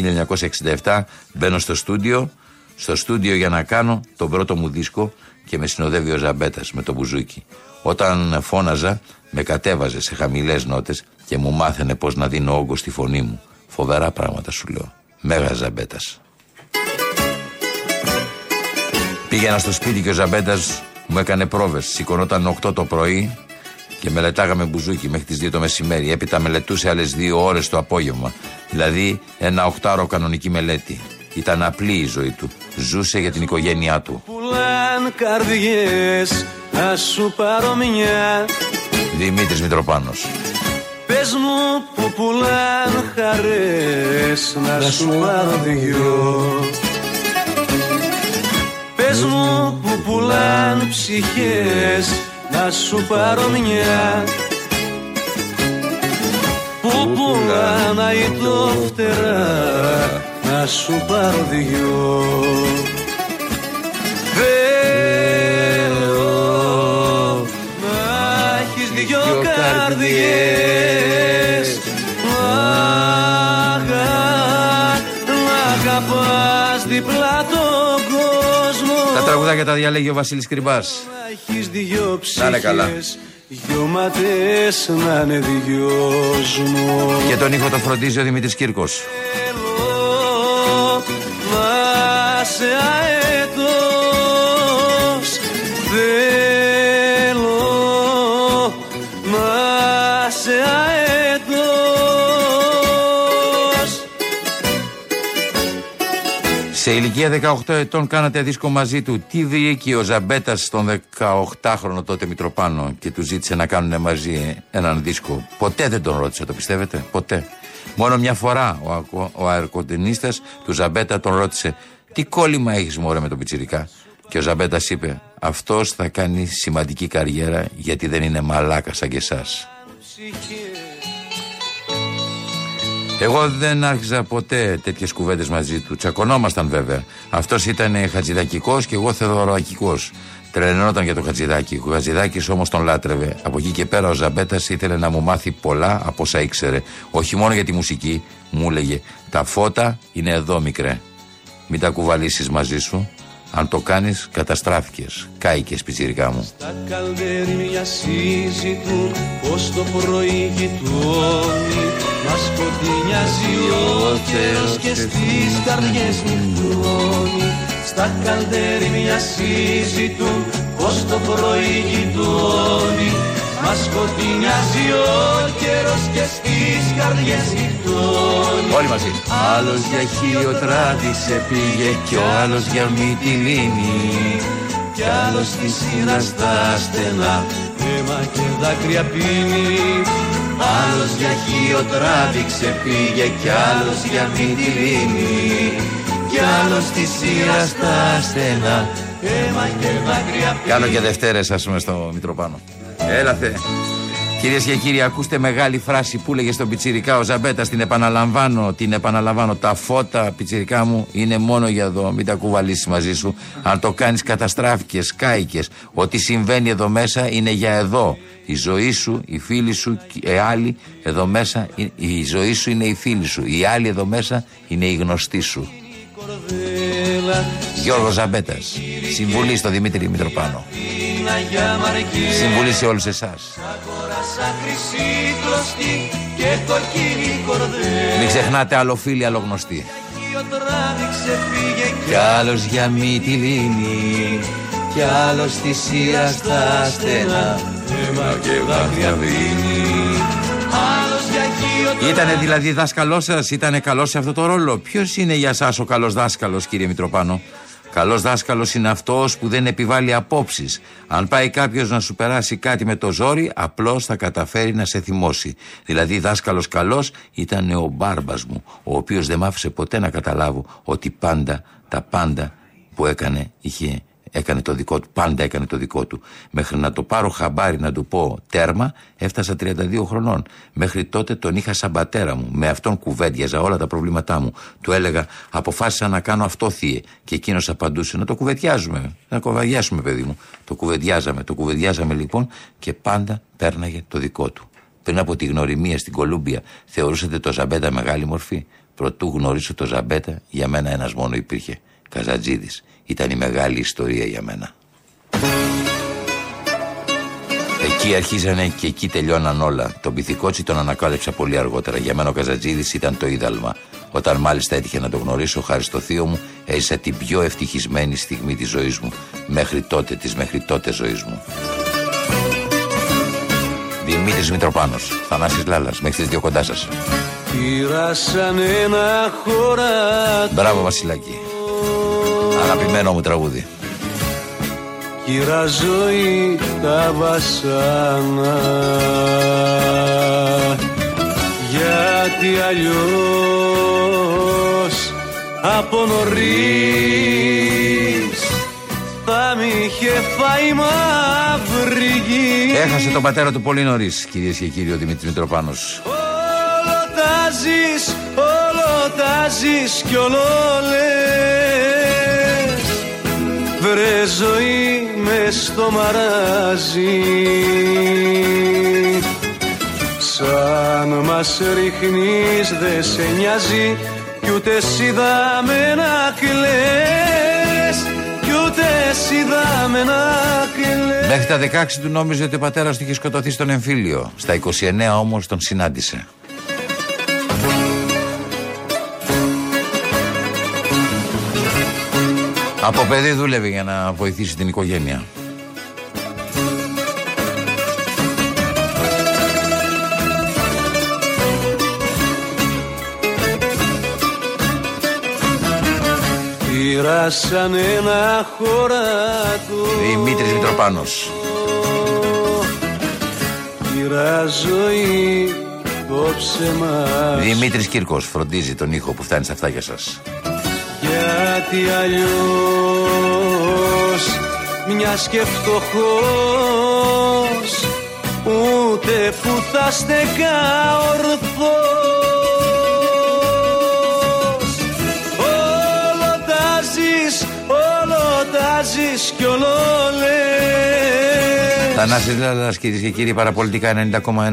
1967 μπαίνω στο στούντιο, στο στούντιο για να κάνω τον πρώτο μου δίσκο και με συνοδεύει ο Ζαμπέτας με το μπουζούκι. Όταν φώναζα, με κατέβαζε σε χαμηλές νότες και μου μάθαινε πώς να δίνω όγκο στη φωνή μου. Φοβερά πράγματα σου λέω. Μέγας Ζαμπέτας. Πήγαινα στο σπίτι και ο Ζαμπέτας μου έκανε πρόβες. Σηκωνόταν 8 το πρωί και μελετάγαμε μπουζούκι μέχρι τις 2 το μεσημέρι. Έπειτα μελετούσε άλλες 2 ώρες το απόγευμα. Δηλαδή ένα οχτάρο κανονική μελέτη. Ήταν απλή η ζωή του. Ζούσε για την οικογένειά του. Πουλάν καρδιές, να σου πάρω μια. Δημήτρης Μητροπάνος. Πες μου που πουλάν χαρές, να σου πάρω δυο. Πες μου που πουλάν ψυχές, να σου πάρω μια. Που πουλάν αητό φτερά, να σου πάρω δυο δυο καρδιές Αγα- Να αγαπάς διπλά τον κόσμο Τα τραγουδάκια τα διαλέγει ο Βασίλης Κρυμπάς. Να έχεις δυο Να είναι καλά. ψυχές Δυο ματές να είναι δυος Και τον ήχο το φροντίζει ο Δημήτρης Κύρκος. Θέλω να σε Σε ηλικία 18 ετών κάνατε δίσκο μαζί του. Τι διοίκη ο Ζαμπέτας στον 18χρονο τότε Μητροπάνο και του ζήτησε να κάνουν μαζί έναν δίσκο; Ποτέ δεν τον ρώτησε, το πιστεύετε; Ποτέ. Μόνο μια φορά ο, ακο- ο αεροκοντινίστας του Ζαμπέτα τον ρώτησε Τι κόλλημα έχεις μωρέ με τον Πιτσιρικά; Και ο Ζαμπέτας είπε Αυτός θα κάνει σημαντική καριέρα γιατί δεν είναι μαλάκας σαν και εσάς. Εγώ δεν άρχιζα ποτέ τέτοιες κουβέντες μαζί του. Τσακωνόμασταν βέβαια. Αυτός ήταν χατζηδακικός και εγώ θεοδωρακικός. Τρελαινόταν για το Χατζηδάκι. Ο Χατζηδάκης όμως τον λάτρευε. Από εκεί και πέρα ο Ζαμπέτας ήθελε να μου μάθει πολλά από όσα ήξερε. Όχι μόνο για τη μουσική, μου έλεγε Τα φώτα είναι εδώ, μικρέ. Μην τα κουβαλήσεις μαζί σου. Αν το κάνεις, καταστράφηκες. Κάηκε, πιτσιρικά μου. Τα καλδέρια συζητούν πως το πρωί γειτόνι Μας σκοτεινιάζει ο καιρός και στις καρδιές νυχτώνει Στα καλδέρια συζητούν πως το πρωί γειτόνι Μας σκοτεινιάζει ο καιρός και στις καρδιές νυχτώνει Όλοι μαζί. Άλλος για χείο τράβηξε πήγε και ο άλλος για Μυτιλίνη. κι άλλος στη σειρά στα στενά αίμα και δάκρυα πίνει Άλλος για χείο τράβηξε πήγε και άλλος για Μυτιλίνη. Κι άλλος στη σειρά στα στενά. αίμα και δάκρυα πίνει Κάνω και Δευτέρες ας πούμε στο Μητροπάνο. Έλα θε. Κυρίες και κύριοι, ακούστε μεγάλη φράση που έλεγε στον Πιτσιρικά ο Ζαμπέτα. Την επαναλαμβάνω, την επαναλαμβάνω. Τα φώτα, Πιτσιρικά μου, είναι μόνο για εδώ. Μην τα κουβαλήσεις μαζί σου. Αν το κάνεις, καταστράφηκες, κάηκες. Ό,τι συμβαίνει εδώ μέσα είναι για εδώ. Η ζωή σου, οι φίλοι σου, οι άλλοι εδώ μέσα, η- η ζωή σου είναι οι φίλοι σου. Οι άλλοι εδώ μέσα είναι οι γνωστοί σου. κορδέλα Γιώργος Ζαμπέτας. Συμβουλή στο Δημήτρη Μητροπάνο. Να για μαρκέ Συμβουλή σε όλους εσάς. αγόρασα χρυσή κλωστή και κοκκίνη κορδέλα Μην ξεχνάτε άλλο φίλοι, άλλο γνωστοί. ο τράβηξε πήγε Κι άλλος για Μυτιλίνη Κι άλλος στη σειρά στα στενά αίμα και δάκρυα δίνει Άλλος για εκεί ο Ήτανε δηλαδή δάσκαλός σας, ήτανε καλός σε αυτό το ρόλο. Ποιος είναι για εσά ο καλός δάσκαλος, κύριε Μητροπάνο; Καλός δάσκαλος είναι αυτός που δεν επιβάλλει απόψεις. Αν πάει κάποιος να σου περάσει κάτι με το ζόρι, απλώς θα καταφέρει να σε θυμώσει. Δηλαδή, δάσκαλος καλός ήταν ο μπάρμπας μου, ο οποίος δεν μ' άφησε ποτέ να καταλάβω ότι πάντα, τα πάντα που έκανε είχε Έκανε το δικό του, πάντα έκανε το δικό του. Μέχρι να το πάρω χαμπάρι να του πω τέρμα, έφτασα 32 χρονών. Μέχρι τότε τον είχα σαν πατέρα μου. Με αυτόν κουβέντιαζα όλα τα προβλήματά μου. Του έλεγα, αποφάσισα να κάνω αυτό, θύε. Και εκείνος απαντούσε, να το κουβεντιάζουμε. Να κοβαγιάσουμε, παιδί μου. Το κουβεντιάζαμε. Το κουβεντιάζαμε λοιπόν και πάντα πέρναγε το δικό του. Πριν από τη γνωριμία στην Κολούμπια, θεωρούσατε το Ζαμπέτα μεγάλη μορφή; Προτού γνωρίσω το Ζαμπέτα, για μένα ένας μόνο υπήρχε. Καζατζίδης. Ήταν η μεγάλη ιστορία για μένα. Εκεί αρχίζανε και εκεί τελειώναν όλα. Τον Πυθικότσι τον ανακάλυψα πολύ αργότερα. Για μένα ο Καζατζίδης ήταν το είδαλμα. Όταν μάλιστα έτυχε να τον γνωρίσω, χάρη στο θείο μου, έζησα την πιο ευτυχισμένη στιγμή της ζωής μου. Μέχρι τότε, της μέχρι τότε ζωής μου. Δημήτρης Μητροπάνος, Θανάσης Λάλλας, μέχρι τις δύο κοντά σας. Πήρα σαν ένα χωράτι Μπράβο, Βασιλάκη. Αγαπημένο μου τραγούδι. Κύρα ζωή τα βασάνα Γιατί αλλιώς από νωρίς θα μ' είχε φάει μαύρη γη Έχασε τον πατέρα του πολύ νωρίς, κυρίες και κύριοι, ο Δημήτρης Μητροπάνος. Όλο τα ζεις, όλο τα ζεις κι όλο λες Βρε ζωή μες στο μαράζι Σαν μας ρίχνεις δε σε νοιάζει Κι ούτε εσύ δάμε να κλαις Κι ούτε εσύ δάμε να κλαις Μέχρι τα 16 του νόμιζε ότι ο πατέρας του είχε σκοτωθεί στον εμφύλιο. Στα 29 όμως τον συνάντησε. Από παιδί δούλευε για να βοηθήσει την οικογένεια. Πήρα σαν ένα χωρατό Δημήτρης Μητροπάνος. Πήρα ζωή κόψε μας Δημήτρης Κύρκος φροντίζει τον ήχο που φτάνει στα αυτάκια σας. Γιατί αλλιώς μιας και φτωχός Ούτε που θα στεκά ορθός. Όλο τα ζεις, όλο τα ζεις κι όλο λες Θανάσης Λάλλας κυρίες και κύριοι, παραπολιτικά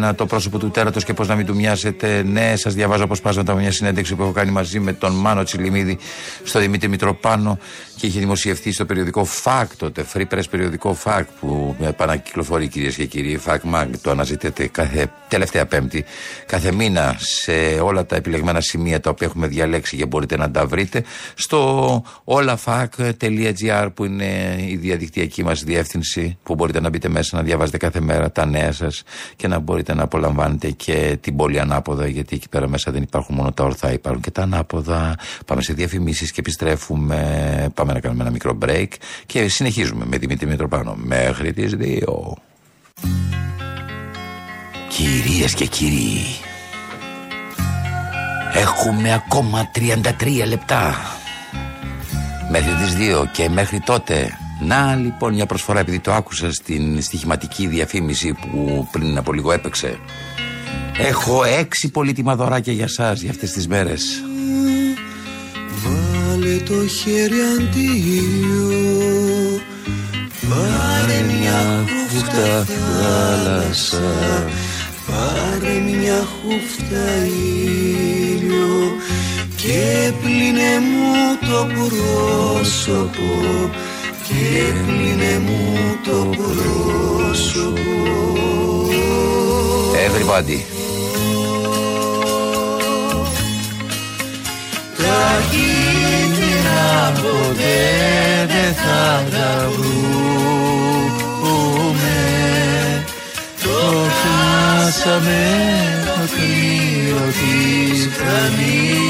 90,1 το πρόσωπο του τέρατος και πώς να μην του μοιάσετε. Ναι, σας διαβάζω αποσπάσματα από μια συνέντευξη που έχω κάνει μαζί με τον Μάνο Τσιλιμίδη στο Δημήτρη Μητροπάνο και είχε δημοσιευτεί στο περιοδικό ΦΑΚ τότε, Free Press περιοδικό ΦΑΚ που επανακυκλοφορεί κυρίες και κύριοι. ΦΑΚ Mag το αναζητείτε κάθε τελευταία Πέμπτη, κάθε μήνα σε όλα τα επιλεγμένα σημεία τα οποία έχουμε διαλέξει και μπορείτε να τα βρείτε στο olafak.gr που είναι η διαδικτυακή μας διεύθυνση που μπορείτε να μπείτε μέσα να διαβάζετε κάθε μέρα τα νέα σας και να μπορείτε να απολαμβάνετε και την πόλη ανάποδα γιατί εκεί πέρα μέσα δεν υπάρχουν μόνο τα ορθά υπάρχουν και τα ανάποδα. Πάμε σε διαφημίσεις και επιστρέφουμε. Πάμε να κάνουμε ένα μικρό break και συνεχίζουμε με Δημήτρη Μητροπάνο. Μέχρι τις 2 Κυρίες και κύριοι Έχουμε ακόμα 33 λεπτά. Μέχρι τις 2 και μέχρι τότε Να λοιπόν μια προσφορά επειδή το άκουσα στην στοιχηματική διαφήμιση που πριν από λίγο έπαιξε. Έχω έξι πολύτιμα δωράκια για σας για αυτές τις μέρες. Βάλε το χέρι αντίο. Πάρε μια χούφτα θάλασσα. Πάρε μια χούφτα ήλιο. Και πλύνε μου το πρόσωπο Και πλύνε μου το πρόσωπο. Everybody. Τα κίτρινα ποτέ δεν θα τα βρούμε Φτάσαμε το κρύο της γραμμής.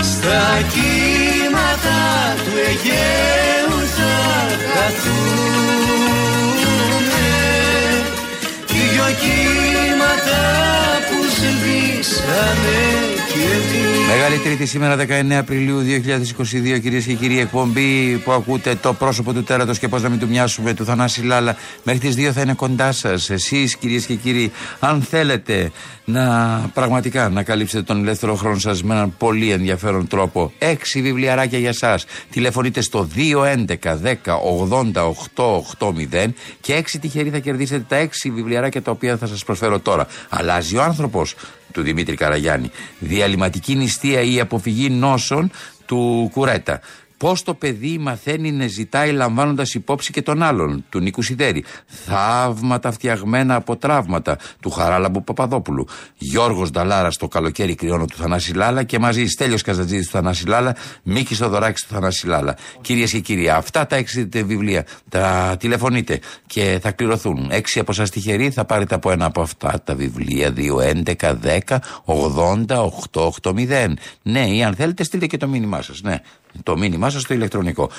Στα κύματα του Αιγαίου θα καθούμε Δυο κύματα που σβήσανε και τι Μεγάλη Τρίτη σήμερα 19 Απριλίου 2022 κυρίες και κύριοι εκπομπή που ακούτε το πρόσωπο του τέρατος και πώς να μην του μοιάσουμε του Θανάση Λάλα. Μέχρι τις 2 θα είναι κοντά σας εσείς κυρίες και κύριοι αν θέλετε να πραγματικά να καλύψετε τον ελεύθερο χρόνο σας με έναν πολύ ενδιαφέρον τρόπο. Έξι βιβλιαράκια για σας. Τηλεφωνείτε στο 211 10 80 880 και έξι τυχεροί θα κερδίσετε τα έξι βιβλιαράκια τα οποία θα σας προσφέρω τώρα. Αλλάζει ο άνθρωπος του Δημήτρη Καραγιάννη. Διαλυματική νηστεία ή αποφυγή νόσων του Κουρέτα. Πώς το παιδί μαθαίνει να ζητάει λαμβάνοντας υπόψη και τον άλλον, του Νίκου Σιδέρη. Θαύματα φτιαγμένα από τραύματα, του Χαράλαμπου Παπαδόπουλου. Γιώργος Νταλάρα στο καλοκαίρι κρυώνο του Θανάση Λάλα και μαζί Στέλιος Καζατζίδη του Θανάση Λάλα, Μίκης Θοδωράκης του Θανάση Λάλα. Κυρίες και κύριοι, αυτά τα έξι βιβλία τα τηλεφωνείτε και θα κληρωθούν. Έξι από εσά τυχεροί θα πάρετε από ένα από αυτά τα βιβλία. 2, 11, 10, 80, 880. Ναι, ή αν θέλετε, στείλτε και το μήνυμά σας. Ναι, το μήνυμά σας στο ηλεκτρονικό.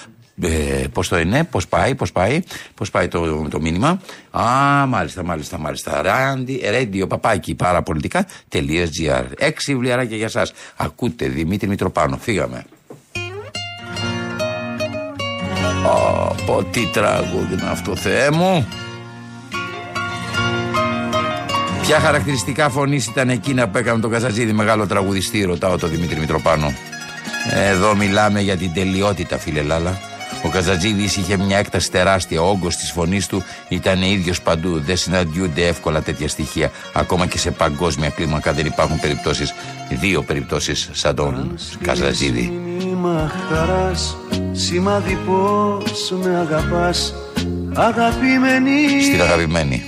Ε, πώς το είναι, πώς πάει, πώς πάει, πώς πάει το, το μήνυμα. Α, μάλιστα, μάλιστα, μάλιστα. Ράντι, radio, παπάκι, παραπολιτικά.gr. Έξι βιβλιαράκια για σας. Ακούτε, Δημήτρη Μητροπάνο. Φύγαμε. Ω, τι τραγούδι είναι αυτό, Θεέ μου. Ποια χαρακτηριστικά φωνής ήταν εκείνα που έκανε τον Καζατζίδη μεγάλο τραγουδιστή, ρωτάω τον Δημήτρη Μητροπάνο. Εδώ μιλάμε για την τελειότητα, φίλε Λάλα. Ο Καζατζίδη είχε μια έκταση τεράστια. Ο όγκος της φωνής του ήταν ίδιος παντού. Δεν συναντιούνται εύκολα τέτοια στοιχεία. Ακόμα και σε παγκόσμια κλίμακα δεν υπάρχουν περιπτώσεις. Δύο περιπτώσεις σαν τον Καζατζίδη. Σήμα χαράς, σημάδι πως με αγαπάς Αγαπημένη Στην αγαπημένη.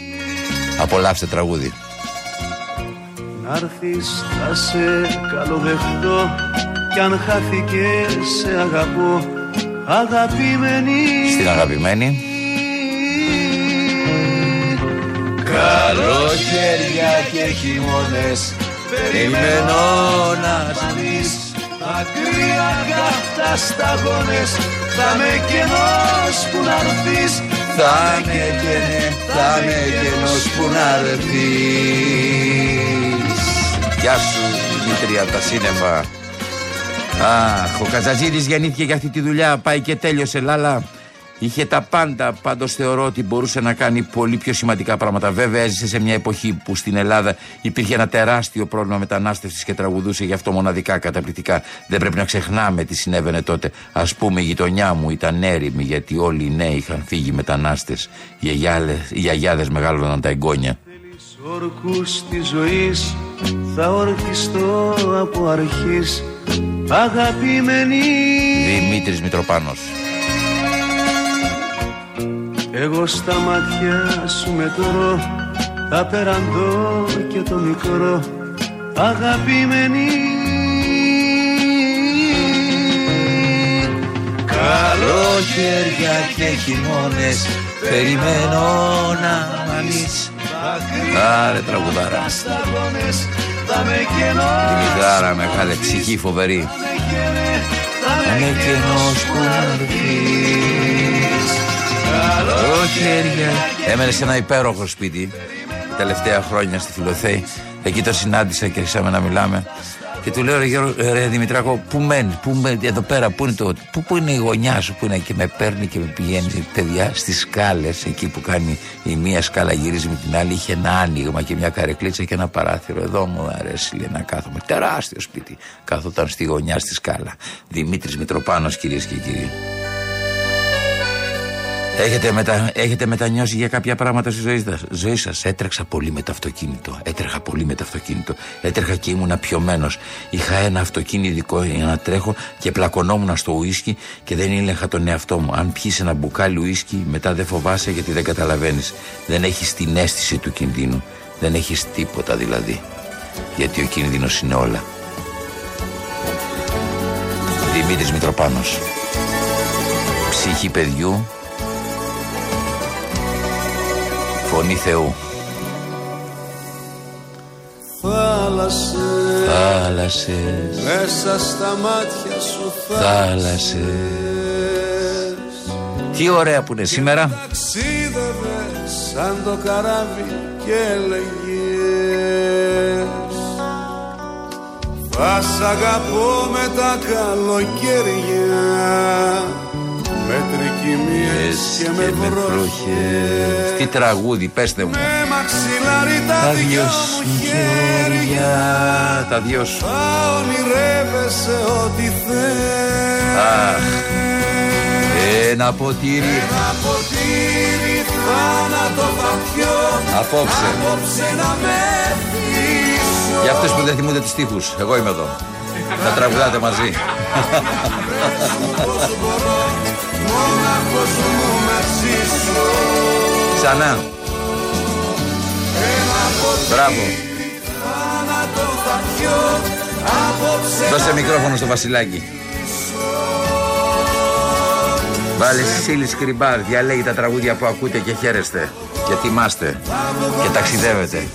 Απολαύστε τραγούδι. Να έρθεις θα σε καλοδεχτώ Κι αν χάθηκε σε αγαπώ. Αγαπημένη. Στην αγαπημένη. Καλοκαίρια και χειμώνες Περιμένω να ζεις Μακριά καυτά σταγόνες Θα με κενός που να έρθεις Θα με καινε, θα με κενός που να έρθεις Γεια σου Δημήτρη από τα σύννεφα Αχ, ο Καζαζίδης γεννήθηκε για αυτή τη δουλειά Πάει και τέλειωσε Λάλα Είχε τα πάντα, πάντως θεωρώ ότι μπορούσε να κάνει πολύ πιο σημαντικά πράγματα. Βέβαια, έζησε σε μια εποχή που στην Ελλάδα υπήρχε ένα τεράστιο πρόβλημα μετανάστευσης και τραγουδούσε γι' αυτό μοναδικά καταπληκτικά. Δεν πρέπει να ξεχνάμε τι συνέβαινε τότε. Α πούμε, η γειτονιά μου ήταν έρημη γιατί όλοι οι νέοι είχαν φύγει μετανάστες. Οι γιαγιάδε μεγάλωναν τα εγγόνια. Όρκους της ζωής θα ορκιστώ από αρχής Αγαπημένη Δημήτρης Μητροπάνος. Εγώ στα μάτια σου μετρώ Τα περαντώ και το μικρό Αγαπημένη Καλοκαίρια και χειμώνες περιμένω να μ' Άρε τραγουδάρα. Σταγόνες θα με κενώ Δημητράρα μεγάλη ψυχή φοβερή. Θα Με κενός που να έρθεις. Καλοκαίρια. Έμενε σε ένα υπέροχο σπίτι τελευταία χρόνια στη Φιλοθέη. Εκεί το συνάντησα και άρχισαμε να μιλάμε. Και του λέω ρε, Γιώργο, ρε Δημητράκο, πού μένεις, πού μένεις, εδώ πέρα, πού είναι, το, πού, πού είναι η γωνιά σου που είναι και με παίρνει και με πηγαίνει παιδιά στις σκάλες εκεί που κάνει η μία σκάλα γυρίζει με την άλλη είχε ένα άνοιγμα και μια καρεκλίτσα και ένα παράθυρο. Εδώ μου αρέσει λέει, να κάθομαι τεράστιο σπίτι κάθονταν στη γωνιά στη σκάλα. Δημήτρης Μητροπάνος κυρίες και κύριοι Έχετε, μετα... Έχετε μετανιώσει για κάποια πράγματα στη ζωή σας; ζωή σας. Έτρεξα πολύ με το αυτοκίνητο. Έτρεχα πολύ με το αυτοκίνητο. Έτρεχα και ήμουν πιωμένος. Είχα ένα αυτοκίνητο ειδικό για να τρέχω και πλακωνόμουν στο ουίσκι και δεν ήλεγχα τον εαυτό μου. Αν πιεις ένα μπουκάλι ουίσκι, μετά δεν φοβάσαι γιατί δεν καταλαβαίνεις. Δεν έχεις την αίσθηση του κινδύνου. Δεν έχεις τίποτα δηλαδή. Γιατί ο κίνδυνος είναι όλα. Δημήτρης Μητροπάνος Ψυχή παιδιού Φωνή Θεού. Θάλασσες Θάλασσες, Μέσα στα μάτια σου θάλασσες. Τι ωραία που είναι σήμερα. Ταξίδευες σαν το καράβι και έλεγες Θα σ' αγαπώ με τα καλοκαίρια Με τρικυμίες και με βροχές Τι τραγούδι, πέστε μου. Με μαξιλάρι τα δυο μου χέρια Τα δυο σου. Θα ονειρεύεσαι ό,τι θες Αχ. Ένα ποτήρι Ένα ποτήρι θάνατο θα πιω απόψε. Απόψε να με θύσω Για αυτούς που δεν θυμούνται τις στίχους, εγώ είμαι εδώ. Θα τραγουδάτε μαζί. Πώς μπορώ Μόναχος μου να ζήσω Ξανά. Ένα Μπράβο. ποτήρι θάνατο θα πιω Απόψε Δώσε μικρόφωνο στο Βασιλάκι. Βάλε Σίλη Σκριμπάρ, διαλέγει τα τραγούδια που ακούτε και χαίρεστε. Και τιμάστε. Και ταξιδεύετε.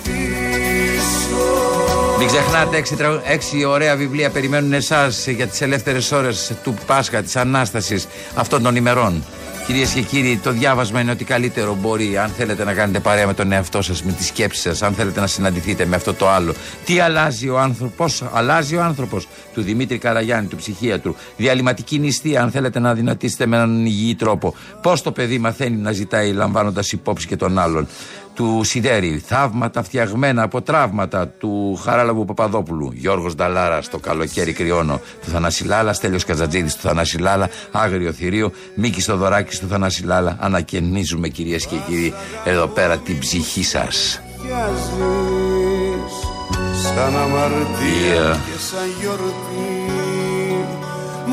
Μην ξεχνάτε, έξι, τραγου- έξι ωραία βιβλία περιμένουν εσάς για τις ελεύθερες ώρες του Πάσχα, της Ανάστασης αυτών των ημερών. Κυρίες και κύριοι, το διάβασμα είναι ότι καλύτερο μπορεί, αν θέλετε να κάνετε παρέα με τον εαυτό σας, με τη σκέψη σας, αν θέλετε να συναντηθείτε με αυτό το άλλο. Τι αλλάζει ο άνθρωπο, αλλάζει ο άνθρωπος; Του Δημήτρη Καραγιάννη, του ψυχίατρου. Διαλυματική νηστεία, αν θέλετε να δυνατήσετε με έναν υγιή τρόπο. Πώς το παιδί μαθαίνει να ζητάει λαμβάνοντας υπόψη και τον άλλον; Του Σιδέρη, θαύματα φτιαγμένα από τραύματα του Χαράλαβου Παπαδόπουλου. Γιώργος Νταλάρα, το καλοκαίρι κρυώνω. Του Θανασιλάλα, Στέλιος Καζατζίδη, του Θανασιλάλα, Άγριο Θηρίο, Μίκη Στοδωράκης, του Θανασιλάλα. Ανακαινίζουμε κυρίες και κύριοι εδώ πέρα την ψυχή σας. πιάζεις Σαν αμαρτία Yeah. και σαν γιορτή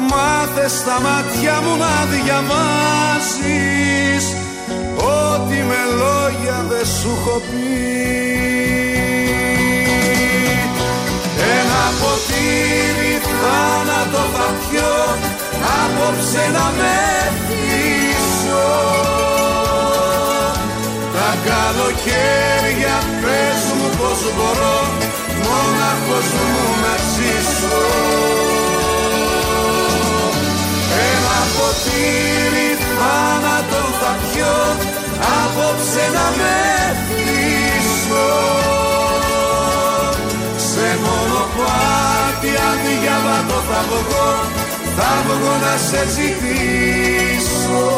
Μάθε στα μάτια μου να διαβάζεις Ό,τι με λόγια δεν σου έχω πει. Ένα ποτήρι θάνατο θα πιω Απόψε να με θύσω Τα καλοκαίρια πες μου πως μπορώ Μόναχος μου να ζήσω ποτήρι θάνατο θα πιω Απόψε να με θύσω Σε μονοπάτι αδιάβατο θα βγω Θα βγω να σε ζητήσω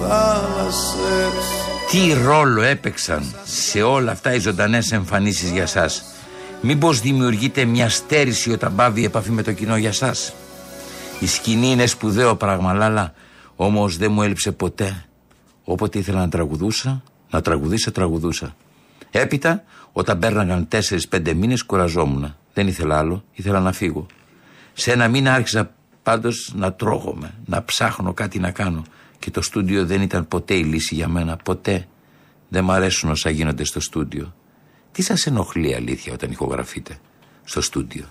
Θάλασσες Τι ρόλο έπαιξαν σε όλα αυτά οι ζωντανές εμφανίσεις για εσά. Μήπως δημιουργείται μια στέρηση όταν πάβει η επαφή με το κοινό για εσά. Η σκηνή είναι σπουδαίο πράγμα, Λάλα, όμως δεν μου έλειψε ποτέ. Όποτε ήθελα να τραγουδούσα, να τραγουδήσω, τραγουδούσα. Έπειτα, όταν πέρναγαν 4-5 μήνες, κουραζόμουν. Δεν ήθελα άλλο, ήθελα να φύγω. Σε ένα μήνα άρχισα πάντως να τρώγομαι, να ψάχνω κάτι να κάνω. Και το στούντιο δεν ήταν ποτέ η λύση για μένα, ποτέ. Δεν μ' αρέσουν όσα γίνονται στο στούντιο. Τι σας ενοχλεί αλήθεια όταν ηχογραφείτε στο στούντιο;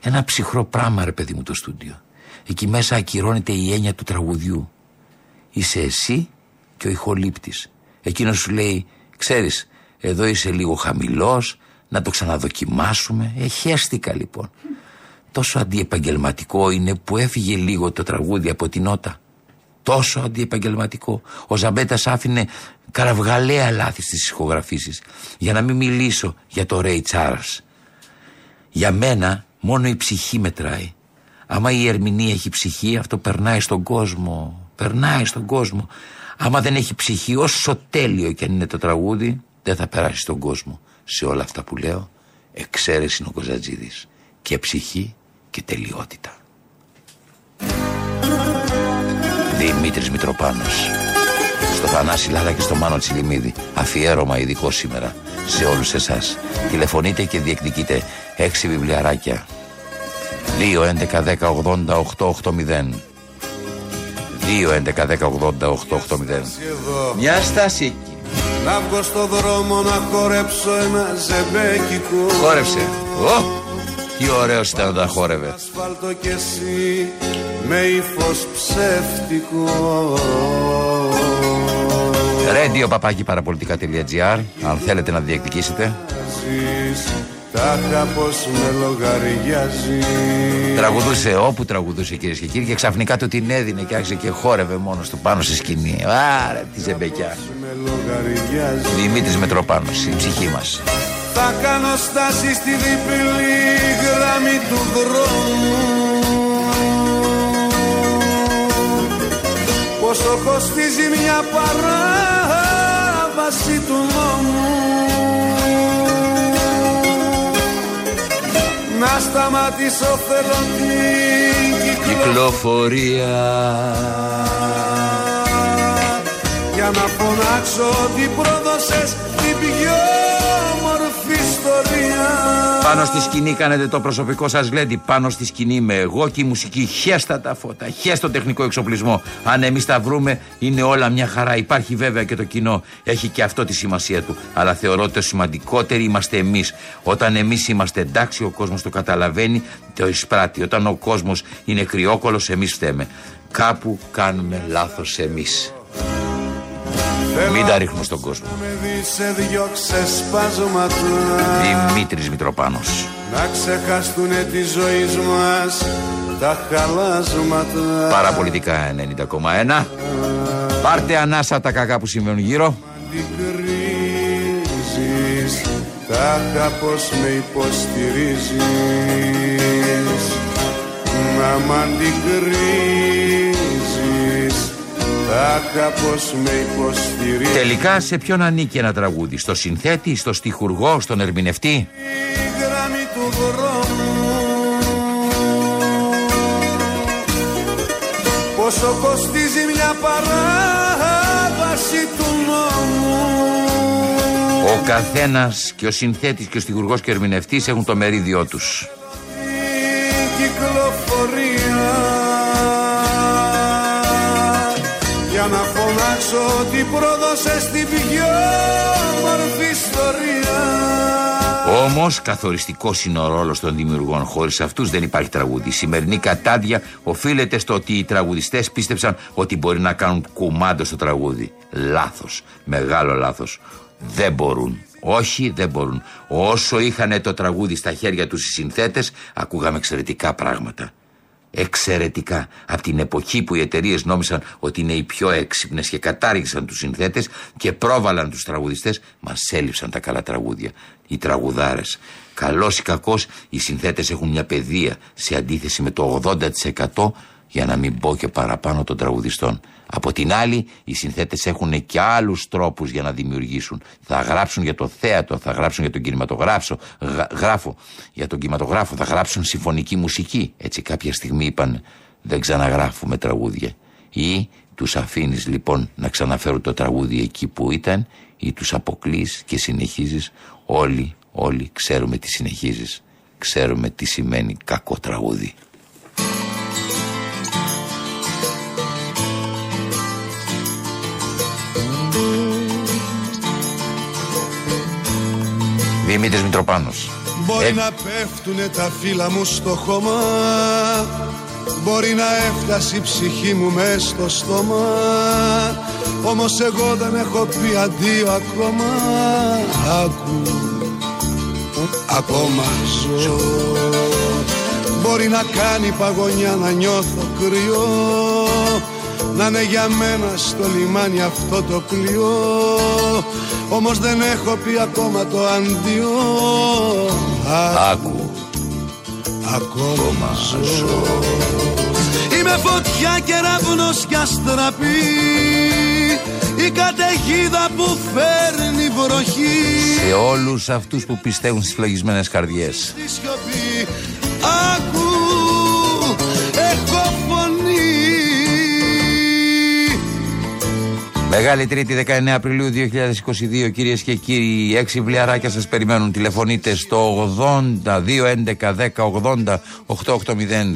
Ένα ψυχρό πράγμα, ρε παιδί μου, το στούντιο. Εκεί μέσα ακυρώνεται η έννοια του τραγουδιού. Είσαι εσύ και ο ηχολήπτης. Εκείνος σου λέει, ξέρεις, εδώ είσαι λίγο χαμηλός, να το ξαναδοκιμάσουμε. Ε, χαίστηκα λοιπόν. Τόσο αντιεπαγγελματικό είναι που έφυγε λίγο το τραγούδι από την νότα. Τόσο αντιεπαγγελματικό. Ο Ζαμπέτας άφηνε καραυγαλαία λάθη στις ηχογραφήσεις. Για να μην μιλήσω για το Ray Charles. Για μένα μόνο η ψυχή μετράει. Άμα η ερμηνεία έχει ψυχή, αυτό περνάει στον κόσμο. Περνάει στον κόσμο. Άμα δεν έχει ψυχή, όσο τέλειο και αν είναι το τραγούδι, δεν θα περάσει στον κόσμο. Σε όλα αυτά που λέω, εξαίρεση είναι ο Κοζατζίδης. Και ψυχή και τελειότητα. Δημήτρης Μητροπάνος. Στο Θανάση Λάλα και στο Μάνο Τσιλιμίδη. Αφιέρωμα ειδικό σήμερα Σε όλους εσάς. Τηλεφωνείτε και διεκδικείτε Έξι βιβλιαράκια. 2, 11, 10, 80, 8, 8, 0 2, 11, 10, 80, 8, 8, 0 εδώ Μια στάση εκεί. Να βγω στο δρόμο να χορέψω ένα ζεμπέκικο. Χόρεψε. Ω, Τι ωραίος ήταν όταν χόρευε. Ασφάλτο και εσύ με ύφος ψεύτικο Radio παπάκι παραπολιτικά.gr Αν θέλετε να διεκδικήσετε Ζεις, Τάχα πως με λογαριάζει Τραγουδούσε όπου τραγουδούσε κυρίες και κύριοι και ξαφνικά του την έδινε και άρχισε και χόρευε μόνος του πάνω στη σκηνή. Άρα τη ζεμπεκιά. Με λογαριάζει Δημήτρης Μετροπάνος, η ψυχή μας. Θα κάνω στάση στη διπλή γραμμή του δρόμου. Πόσο κοστίζει μια παράβαση του νόμου. Να σταματήσω θέλω την κυκλοφορία. Κυκλοφορία. Για να φωνάξω ότι πρόδωσες την πιο όμορφη ιστορία Πάνω στη σκηνή κάνετε το προσωπικό σας γλέντι. Πάνω στη σκηνή είμαι εγώ και η μουσική. Χέστα τα φώτα, χέστα το τεχνικό εξοπλισμό. Αν εμείς τα βρούμε, είναι όλα μια χαρά. Υπάρχει βέβαια και το κοινό. Έχει και αυτό τη σημασία του. Αλλά θεωρώ ότι το σημαντικότεροι είμαστε εμείς. Όταν εμείς είμαστε εντάξει, ο κόσμος το καταλαβαίνει, το εισπράττει. Όταν ο κόσμος είναι κρυόκολος, εμείς φταίμε. Κάπου κάνουμε λάθος εμείς. Μην τα ρίχνουμε στον κόσμο. Με δεις σε δυο ξεσπάσματα Δημήτρης Μητροπάνος. Να ξεχαστούνε τη ζωή μας τα χαλάσματα Παραπολιτικά 90,1. Πάρτε ανάσα τα κακά που συμβαίνουν γύρω. Αντικρίζεις Τάχα πως με υποστηρίζεις Να μ' αντικρίζεις Τελικά σε ποιον ανήκει ένα τραγούδι, στο συνθέτη, στο στιχουργό, στον ερμηνευτή; Η γραμμή του δρόμου Πόσο κοστίζει μια παράβαση του νόμου Ο καθένας και ο συνθέτης και ο στιχουργός και ο ερμηνευτής έχουν το μερίδιό τους. Η ότι πρόδωσες την πιο όμορφη ιστορία Όμως, καθοριστικός είναι ο ρόλος των δημιουργών. Χωρίς αυτούς δεν υπάρχει τραγούδι. Η σημερινή κατάδια οφείλεται στο ότι οι τραγουδιστές πίστεψαν ότι μπορεί να κάνουν κουμάντο στο τραγούδι. Λάθος. Μεγάλο λάθος. Δεν μπορούν. Όχι, δεν μπορούν. Όσο είχαν το τραγούδι στα χέρια τους οι συνθέτες, ακούγαμε εξαιρετικά πράγματα. Εξαιρετικά. Από την εποχή που οι εταιρείες νόμισαν ότι είναι οι πιο έξυπνες και κατάργησαν τους συνθέτες και πρόβαλαν τους τραγουδιστές, μας έλειψαν τα καλά τραγούδια. Οι τραγουδάρες. Καλός ή κακός, οι συνθέτες έχουν μια παιδεία σε αντίθεση με το 80% για να μην πω και παραπάνω των τραγουδιστών. Από την άλλη, οι συνθέτες έχουν και άλλους τρόπους για να δημιουργήσουν. Θα γράψουν για το θέατρο, θα γράψουν για τον κινηματογράφο, γα- γράφο, για τον κινηματογράφο, θα γράψουν συμφωνική μουσική. Έτσι κάποια στιγμή είπαν δεν ξαναγράφουμε τραγούδια. Ή τους αφήνεις λοιπόν να ξαναφέρουν το τραγούδι εκεί που ήταν ή τους αποκλείς και συνεχίζεις. Όλοι, όλοι ξέρουμε τι συνεχίζεις. Ξέρουμε τι σημαίνει κακό τραγούδι. Δημήτρης Μητροπάνος. Μπορεί Ε, να πέφτουνε τα φύλλα μου στο χώμα. Μπορεί να έφτασε η ψυχή μου μες στο στόμα. Όμως εγώ δεν έχω πει αντίο ακόμα. Άκου, ακόμα ζω. Μπορεί να κάνει παγωνιά να νιώθω κρυό Να είναι για μένα στο λιμάνι αυτό το πλοίο Όμως δεν έχω πει ακόμα το αντίο. Άκου. ακόμα ζω. Είμαι φωτιά και ραυνός κι αστραπή Η καταιγίδα που φέρνει βροχή. Σε όλους αυτούς που πιστεύουν στις φλογισμένες καρδιές. Στη σιωπή Μεγάλη Τρίτη 19 Απριλίου 2022 κυρίες και κύριοι έξι βλιαράκια σας περιμένουν. Τηλεφωνείτε στο 80 211 10 80 880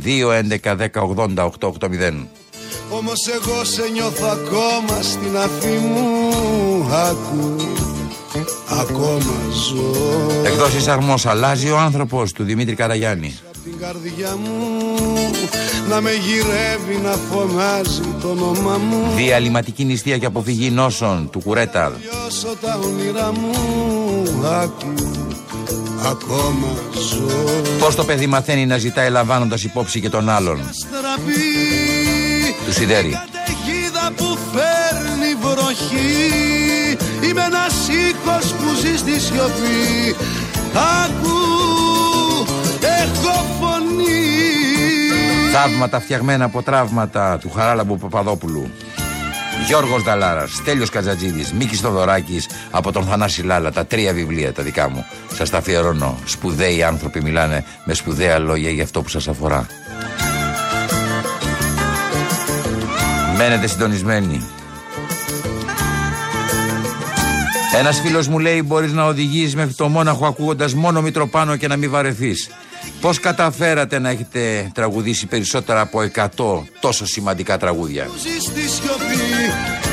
211 10 80 880 Όμως εγώ σε νιώθω ακόμα στην αφή μου. Άκου ακόμα ζω. Εκδόσεις Αρμός. Αλλάζει ο άνθρωπος του Δημήτρη Καραγιάννη. Απ' την καρδιά μου να με γυρεύει να φωνάζει το όνομά μου. Διαλυματική νηστεία και αποφυγή νόσων του Κουρέτα. Λιώσω τα όνειρά μου άκου ακόμα ζω. Πώς το παιδί μαθαίνει να ζητάει λαμβάνοντας υπόψη και τον άλλον. Στραπή Του σιδέρι καταιγίδα που φέρνει βροχή. Είμαι ένας ήχος που ζει στη σιωπή. Άκου, έχω φωνή Θαύματα φτιαγμένα από τραύματα του Χαράλαμπου Παπαδόπουλου Γιώργος Δαλάρας, Στέλιος Κατζατζίδης, Μίκης Θοδωράκης από τον Θανάση Λάλα, τα τρία βιβλία τα δικά μου. Σας τα αφιερώνω. Σπουδαίοι άνθρωποι μιλάνε με σπουδαία λόγια για αυτό που σας αφορά. Μένετε συντονισμένοι. Ένας φίλος μου λέει: Μπορείς να οδηγήσει μέχρι το μόναχο ακούγοντας μόνο Μητροπάνο και να μην βαρεθείς. Πώς καταφέρατε να έχετε τραγουδήσει περισσότερα από 100 τόσο σημαντικά τραγούδια; που ζεις στη σιωπή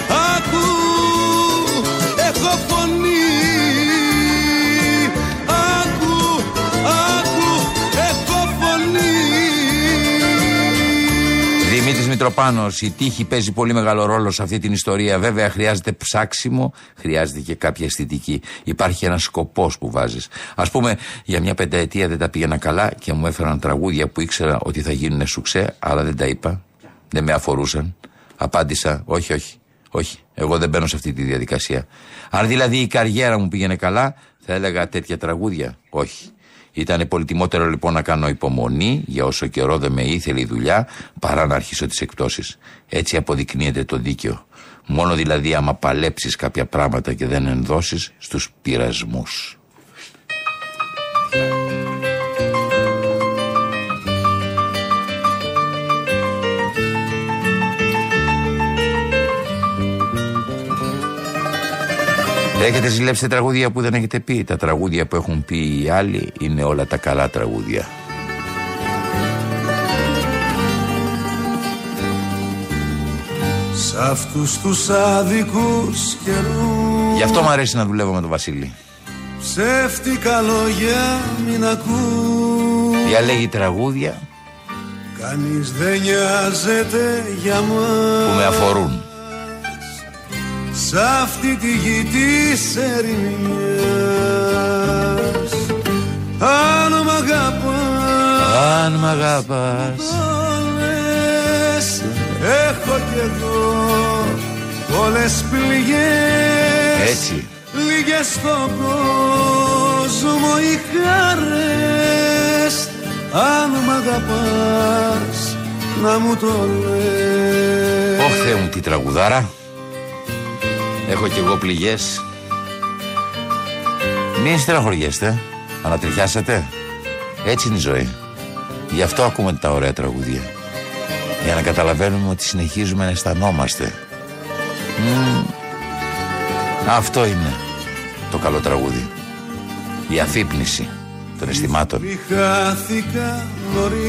Μητροπάνος, η τύχη παίζει πολύ μεγάλο ρόλο σε αυτή την ιστορία. Βέβαια, χρειάζεται ψάξιμο, χρειάζεται και κάποια αισθητική. Υπάρχει ένας σκοπός που βάζεις. Α πούμε, για μια πενταετία δεν τα πήγαινα καλά και μου έφεραν τραγούδια που ήξερα ότι θα γίνουν σουξέ, αλλά δεν τα είπα. Δεν με αφορούσαν. Απάντησα, όχι, όχι. Όχι, εγώ δεν μπαίνω σε αυτή τη διαδικασία. Αν δηλαδή η καριέρα μου πήγαινε καλά, θα έλεγα τέτοια τραγούδια. Όχι. Ήταν πολυτιμότερο λοιπόν να κάνω υπομονή για όσο καιρό δεν με ήθελε η δουλειά παρά να αρχίσω τις εκπτώσεις. Έτσι αποδεικνύεται το δίκαιο. Μόνο δηλαδή άμα παλέψεις κάποια πράγματα και δεν ενδώσεις στους πειρασμούς. Έχετε ζηλέψει τραγούδια που δεν έχετε πει; Τα τραγούδια που έχουν πει οι άλλοι είναι όλα τα καλά τραγούδια. Σ' αυτούς τους άδικους καιρούς Γι' αυτό μου αρέσει να δουλεύω με τον Βασίλη. Ψεύτικα λόγια μην ακούς Διαλέγει τραγούδια Κανείς δεν νοιάζεται για μας που με αφορούν. Σ' αυτή τη γη της ερημιάς Αν μ' αγαπάς Αν μ' αγαπάς. όλες Έχω κι εγώ πολλές πληγές. Έτσι. Λίγες στον κόσμο οι χαρές. Αν μ' αγαπάς να μου το λες. Ωχ Θεέ μου τι τραγουδάρα Έχω κι εγώ πληγές. Μην στεναχωριέστε. Ανατριχιάσατε. Έτσι είναι η ζωή. Γι' αυτό ακούμε τα ωραία τραγούδια. Για να καταλαβαίνουμε ότι συνεχίζουμε να αισθανόμαστε. Μμμ. Αυτό είναι το καλό τραγούδι. Η αφύπνιση των αισθημάτων. Μη χάθηκα νωρίς.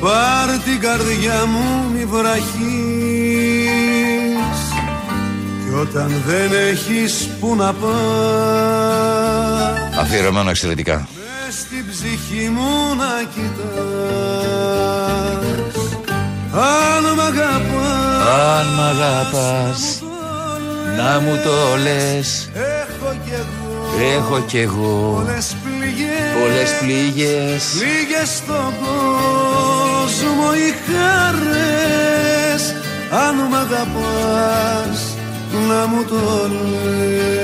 Πάρ την καρδιά μου μη βραχείς. Κι όταν δεν έχεις που να πας. Αφιερωμένο εξαιρετικά. Μες στην ψυχή μου να κοιτάς. Αν μ' αγαπάς Αν μ' αγαπάς Να μου το λες. Έχω κι εγώ Έχω κι εγώ πολλές πληγές. Πολλές πληγές. Λίγες στον κόσμο οι χαρές. Αν μ' αγαπάς να μου το λες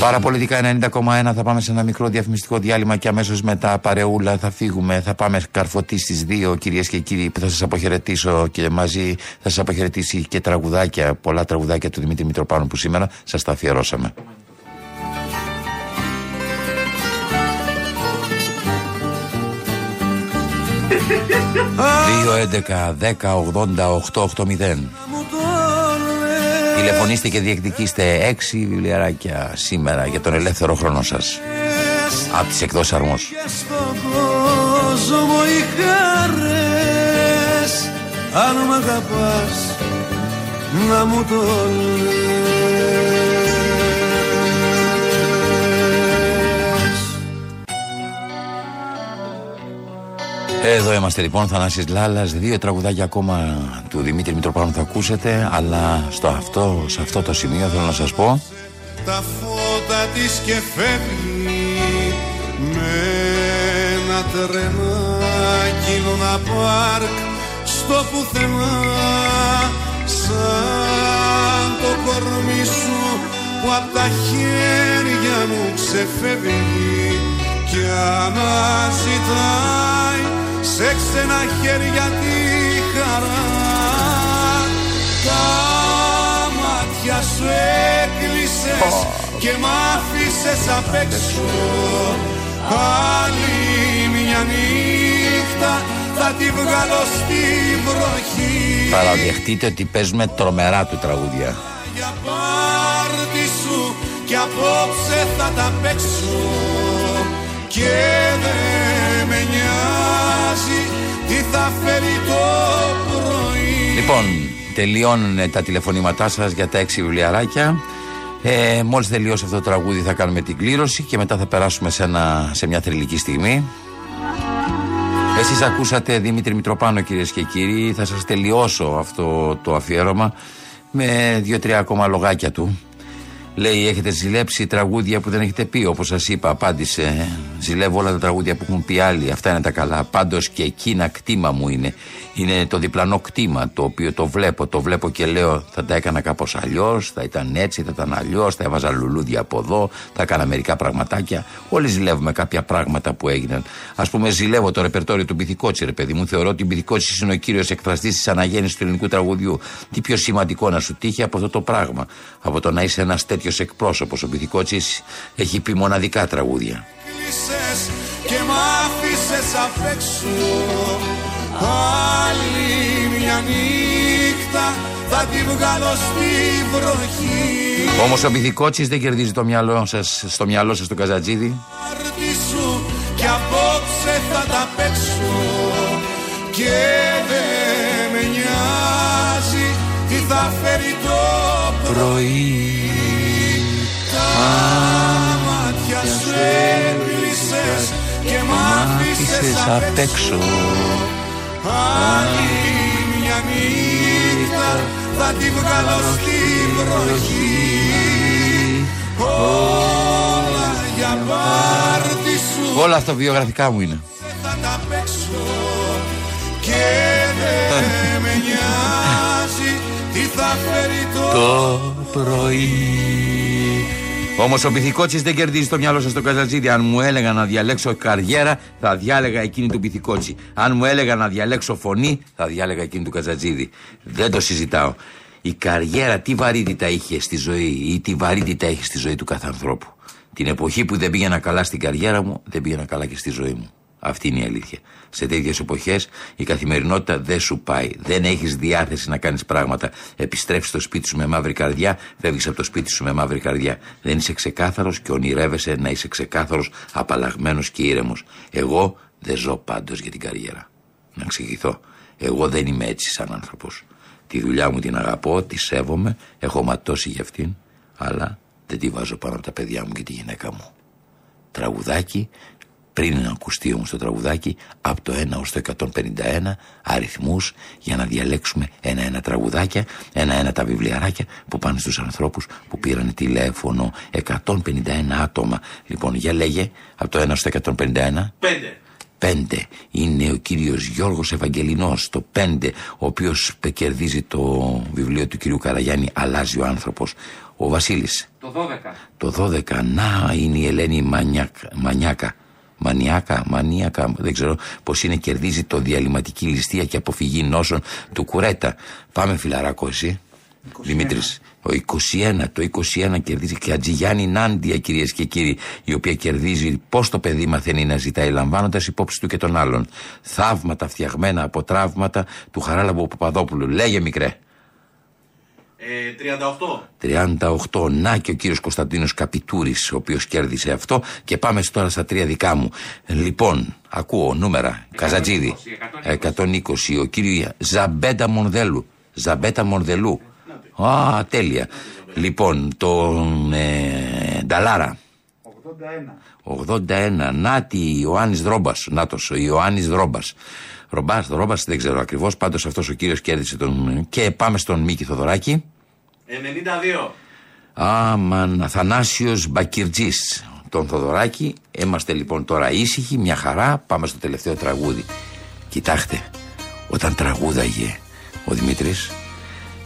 Παραπολιτικά 90,1 θα πάμε σε ένα μικρό διαφημιστικό διάλειμμα και αμέσως μετά παρεούλα θα φύγουμε. Θα πάμε καρφωτή στις 2 κυρίες και κύριοι που θα σας αποχαιρετήσω και μαζί θα σας αποχαιρετήσει και τραγουδάκια, πολλά τραγουδάκια του Δημήτρη Μητροπάνου που σήμερα σας τα αφιερώσαμε. Δύο 11 10 80 880 μου το λες Τηλεφωνήστε και διεκδικήστε 6 βιβλιαράκια σήμερα για τον ελεύθερο χρόνο σας. Από τις εκδόσεις Αρμός. Και στον κόσμο οι χαρές Αν μ' αγαπάς να μου το λες Εδώ είμαστε λοιπόν, Θανάσης Λάλας, δύο τραγουδάκια ακόμα του Δημήτρη Μητροπάνου θα ακούσετε, αλλά στο αυτό, σε αυτό το σημείο θέλω να σας πω. Τα φώτα της και φεύγει με ένα τρενάκι ένα πάρκ στο πουθενά σαν το κορμί σου που απ' τα χέρια μου ξεφεύγει και αναζητάει σε ξένα χέρια τη χαρά. Τα μάτια σου έκλεισες και μ' άφησες απ' έξω. Άλλη μια νύχτα θα τη βγάλω στη βροχή. Παραδεχτείτε ότι παίζουμε τρομερά του τραγούδια. Για πάρτι σου και απόψε θα τα παίξω. Και δεν με νοιάζει τι θα φέρει το πρωί. Λοιπόν, τελειώνουν τα τηλεφωνήματά σας για τα έξι βιβλιαράκια. Ε, Μόλις τελειώσει αυτό το τραγούδι θα κάνουμε την κλήρωση και μετά θα περάσουμε σε, ένα, σε μια θρηλυκή στιγμή. Εσείς ακούσατε Δημήτρη Μητροπάνο κυρίες και κύριοι. Θα σας τελειώσω αυτό το αφιέρωμα Με δύο-τρία ακόμα λογάκια του. Λέει έχετε ζηλέψει τραγούδια που δεν έχετε πει Όπως σας είπα απάντησε Ζηλεύω όλα τα τραγούδια που έχουν πει άλλοι. Αυτά είναι τα καλά. Πάντως και εκείνα κτήμα μου είναι. Είναι το διπλανό κτήμα Το οποίο το βλέπω. Το βλέπω και λέω θα τα έκανα κάπως αλλιώς, Θα ήταν έτσι θα ήταν αλλιώς, Θα έβαζα λουλούδια από εδώ Θα έκανα μερικά πραγματάκια Όλοι ζηλεύουμε κάποια πράγματα που έγιναν. Α πούμε ζηλεύω το ρεπερτόριο του Μπιθικότσι ρε παιδί μου. Θεωρώ ότι ο Μπιθικότσι είναι ο κύριος εκφραστής της αναγέννησης του ελληνικού τραγουδιού. Τι πιο σημαντικό να σου τύχει από αυτό το πράγμα Από το να είσαι ένας τέτοιος εκπρόσωπος. Ο Μπιθικότσι έχει πει μοναδικά τραγούδια. Κλείσες και μ' άφησες απ' έξω. Άλλη μια νύχτα θα τη βγάλω στη βροχή. Όμως ο Μπιθικότσι δεν κερδίζει το μυαλό σας, στο μυαλό σας το Καζατζίδι. Πάρτι σου και απόψε θα τα παίξω. Και δεν με νοιάζει τι θα φέρει το Πρωί. Τα μάτια σου έκλεισες και μ' άφησες απ' έξω. Άλλη μια νύχτα θα τη βγάλω στη βροχή. Όλα για πάρτι σου. Όλα αυτοβιογραφικά μου είναι. θα τα παίξω. Και δεν με νοιάζει τι θα φέρει το Το πρωί. Όμως ο Πυθικότσι δεν κερδίζει το μυαλό σας στο Καζατζίδι. Αν μου έλεγα να διαλέξω καριέρα, θα διάλεγα εκείνη του Πυθικότσι. Αν μου έλεγα να διαλέξω φωνή, θα διάλεγα εκείνη του Καζατζίδι. Δεν το συζητάω. Η καριέρα τι βαρύτητα είχε στη ζωή ή τι βαρύτητα έχει στη ζωή του κάθε ανθρώπου. Την εποχή που δεν πήγαινα καλά στην καριέρα μου, δεν πήγαινα καλά και στη ζωή μου. Αυτή είναι η αλήθεια. Σε τέτοιες εποχές η καθημερινότητα δεν σου πάει. Δεν έχεις διάθεση να κάνεις πράγματα. Επιστρέφεις στο σπίτι σου με μαύρη καρδιά, φεύγεις από το σπίτι σου με μαύρη καρδιά. Δεν είσαι ξεκάθαρος και ονειρεύεσαι να είσαι ξεκάθαρος, απαλλαγμένος και ήρεμος. Εγώ δεν ζω πάντως για την καριέρα. Να εξηγηθώ. Εγώ δεν είμαι έτσι σαν άνθρωπος. Τη δουλειά μου την αγαπώ, τη σέβομαι, έχω ματώσει για αυτήν, αλλά δεν τη βάζω πάνω από τα παιδιά μου και τη γυναίκα μου. Τραγουδάκι, πριν να ακουστεί όμως το τραγουδάκι, από το 1 ως το 151 αριθμούς για να διαλέξουμε ένα-ένα τραγουδάκια, ένα-ένα τα βιβλιαράκια που πάνε στους ανθρώπους που πήραν τηλέφωνο. 151 άτομα. Λοιπόν, για λέγε, από το 1 ως το 151. Πέντε. Πέντε είναι ο κύριος Γιώργος Ευαγγελινός το πέντε ο οποίος κερδίζει το βιβλίο του κυρίου Καραγιάννη «Αλλάζει ο άνθρωπος» ο Βασίλης Το 12. το 12 να είναι η Ελένη Μανιάκα, Μανιάκα Μανιάκα, μανίακα, δεν ξέρω πώς είναι, κερδίζει το διαλυματική ληστεία και αποφυγή νόσων του Κουρέτα. Πάμε φιλαράκο, εσύ. Δημήτρης, ο 21, το 21 κερδίζει και Ατζηγιάννη Νάντια, κυρίες και κύριοι, η οποία κερδίζει πώς το παιδί μαθαίνει να ζητάει, λαμβάνοντας υπόψη του και των άλλων. Θαύματα φτιαγμένα από τραύματα του Χαράλαμπου Παπαδόπουλου. Λέγε μικρέ. Ε, 38. 38. Να και ο κύριος Κωνσταντίνος Καπιτούρης, ο οποίος κέρδισε αυτό. Και πάμε τώρα στα τρία δικά μου. Λοιπόν, ακούω νούμερα. Καζατζίδη. 120. Ο κύριος Ζαμπέτα Μονδέλου. Ζαμπέτα Μονδελού. Α, τέλεια. Λοιπόν, τον ε, Νταλάρα. 81. Νάτι Ιωάννης Δρόμπας. Νάτος, ο Ιωάννης Δρόμπας. Ρομπάς, Δρόμπας, δεν ξέρω ακριβώς. Πάντως αυτός ο κύριος κέρδισε τον. Και πάμε στον Μίκη Θοδωράκη. 92. Άμαν, Αθανάσιος Μπακυρτζής. Τον Θοδωράκη. Είμαστε λοιπόν τώρα ήσυχοι, μια χαρά. Πάμε στο τελευταίο τραγούδι. Κοιτάξτε, όταν τραγούδαγε ο Δημήτρης,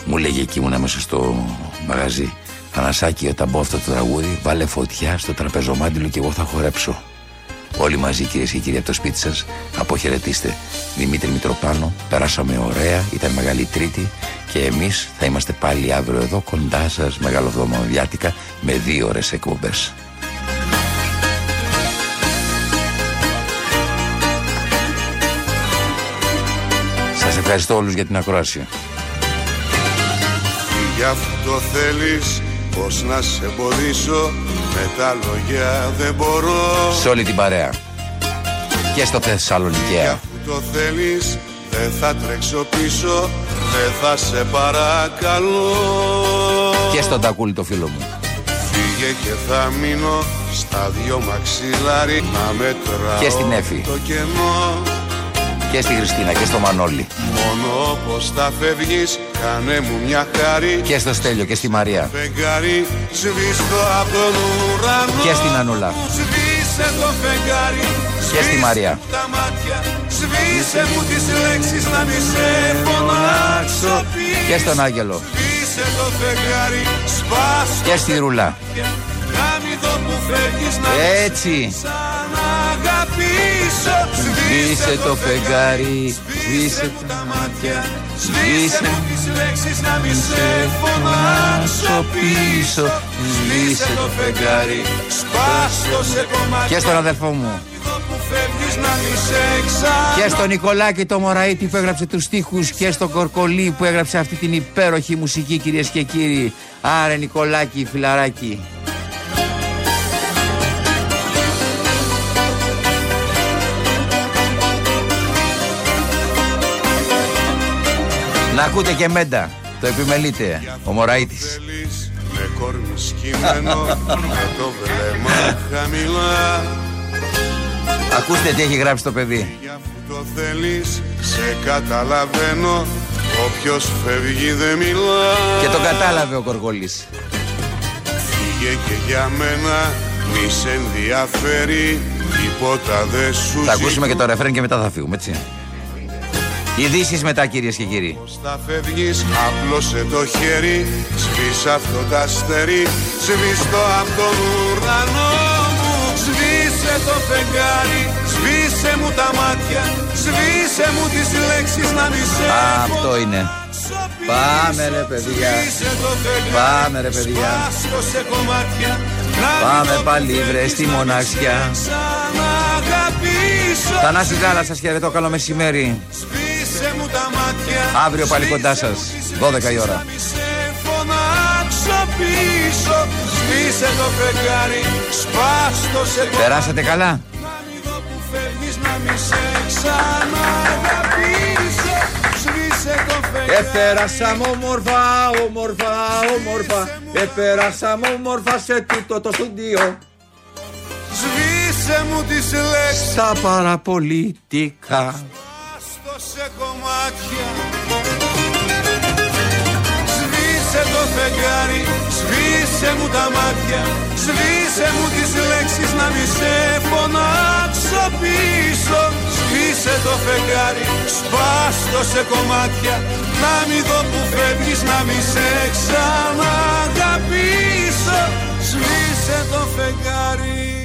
μου λέγε εκεί ήμουν μέσα στο μαγαζί. Θανασάκη, όταν μπω αυτό το τραγούδι, βάλε φωτιά στο τραπεζομάντιλο και εγώ θα χορέψω. Όλοι μαζί κυρίες και κύριοι από το σπίτι σας, αποχαιρετήστε. Δημήτρη Μητροπάνο, περάσαμε ωραία, ήταν μεγάλη Τρίτη και εμείς θα είμαστε πάλι αύριο εδώ κοντά σας, μεγαλοβδομαδιάτικα, με δύο ώρες εκπομπές. Σας ευχαριστώ όλους για την ακρόαση. Γι' αυτό θέλεις πως να σε εμποδίσω Με τα λόγια δεν μπορώ Σε όλη την παρέα. Και στο Θεσσαλονικαία. Αφού το θέλεις δεν θα τρέξω πίσω Δεν θα σε παρακαλώ Και στον Τακούλη το φίλο μου. Φύγε και θα μείνω στα δυο μαξιλάρι Να μετράω Και στην Έφη. το κενό Και στη Χριστίνα και στο Μανώλη. Μόνο πως θα φεύγεις κάνε μου μια χάρη Και στο Στέλιο και στη Μαρία. Φεγγάρι σβήστο από τον ουρανό Και στην Ανούλα. Σβήσε το φεγγάρι Και στη Μαρία. Σβήσε τα μάτια Σβήσε μου τις λέξεις να μη σε φωνάξω πίσω Και στον Άγγελο. Σβήσε το φεγγάρι Σπάσ' Και στη Ρούλα. Να μην δω που φεύγεις να Έτσι. Σαν αγαπήσω Σβήσε το φεγγάρι. Σβήσε μου τα μάτια Σβήσε Σβήσε μου τις λέξεις να μη σε φωνάξω πίσω Σβήσε το φεγγάρι Σπάστο σε κομμάτια Και στον αδελφό μου. Εδώ που φεύγεις να μη σε ξανά Και στον Νικολάκη το Μωραήτη που έγραψε τους στίχους και στον Κορκολί που έγραψε αυτή την υπέροχη μουσική κυρίες και κύριοι. Άρε Νικολάκη, φιλαράκι. Να ακούτε και μέντα. Το επιμελείτε. Ο Μωραήτης. Θέλεις με κόρμι σκυμμένο Με το βλέμμα χαμηλά Ακούστε τι έχει γράψει το παιδί. Για αφού το θέλεις σε καταλαβαίνω Όποιος φεύγει δεν μιλά Και το κατάλαβε ο Κορκολής. Φύγε και για μένα μη σε ενδιαφέρει Τίποτα δεν σου Θα ακούσουμε και το ρεφρέν και μετά θα φύγουμε, έτσι. Ειδήσεις μετά, κυρίες και κύριοι. Πώς θα φεύγεις, άπλωσε το χέρι Σβήσε αυτό το αστέρι Σβήστο από τον ουρανό μου Σβήσε το φεγγάρι Σβήσε μου τα μάτια Σβήσε μου τις λέξεις να μη σε Α, αυτό είναι. φωνάξω πίσω. Πάμε, ρε, παιδιά. Σβήσε το φεγγάρι Πάμε, ρε, παιδιά. Σπάστο σε κομμάτια Να μην Πάμε το πάλι, φεύγεις, βρε, στη να μη μοναξιά. σε ξαναγαπήσω. Θανάση Γάλα, σας χαιρετώ. Καλό μεσημέρι. Σβήσε μου τα μάτια Αύριο πάλι κοντά σας. 12 η ώρα. να μη σε φωνάξω πίσω Σβήσε το φεγγάρι, σπάστο σε κομμάτια Περάσατε καλά; Να μην δω που φεύγεις, να μη σε ξαναγαπήσω Σβήσε το φεγγάρι Επέρασαμε όμορφα, όμορφα, όμορφα. Επέρασαμε όμορφα σε τούτο το στούντιο. Σβήσε μου τις λέξεις, Στα παραπολιτικά. Σπάστο σε κομμάτια. Σβήσε το φεγγάρι, σβήσε μου τα μάτια. Σβήσε μου τις λέξεις να μη σε φωνάξω πίσω. Σβήσε το φεγγάρι, σπάστο σε κομμάτια. Να μην δω που φεύγεις, να μη σε ξαναγαπήσω Σβήσε το φεγγάρι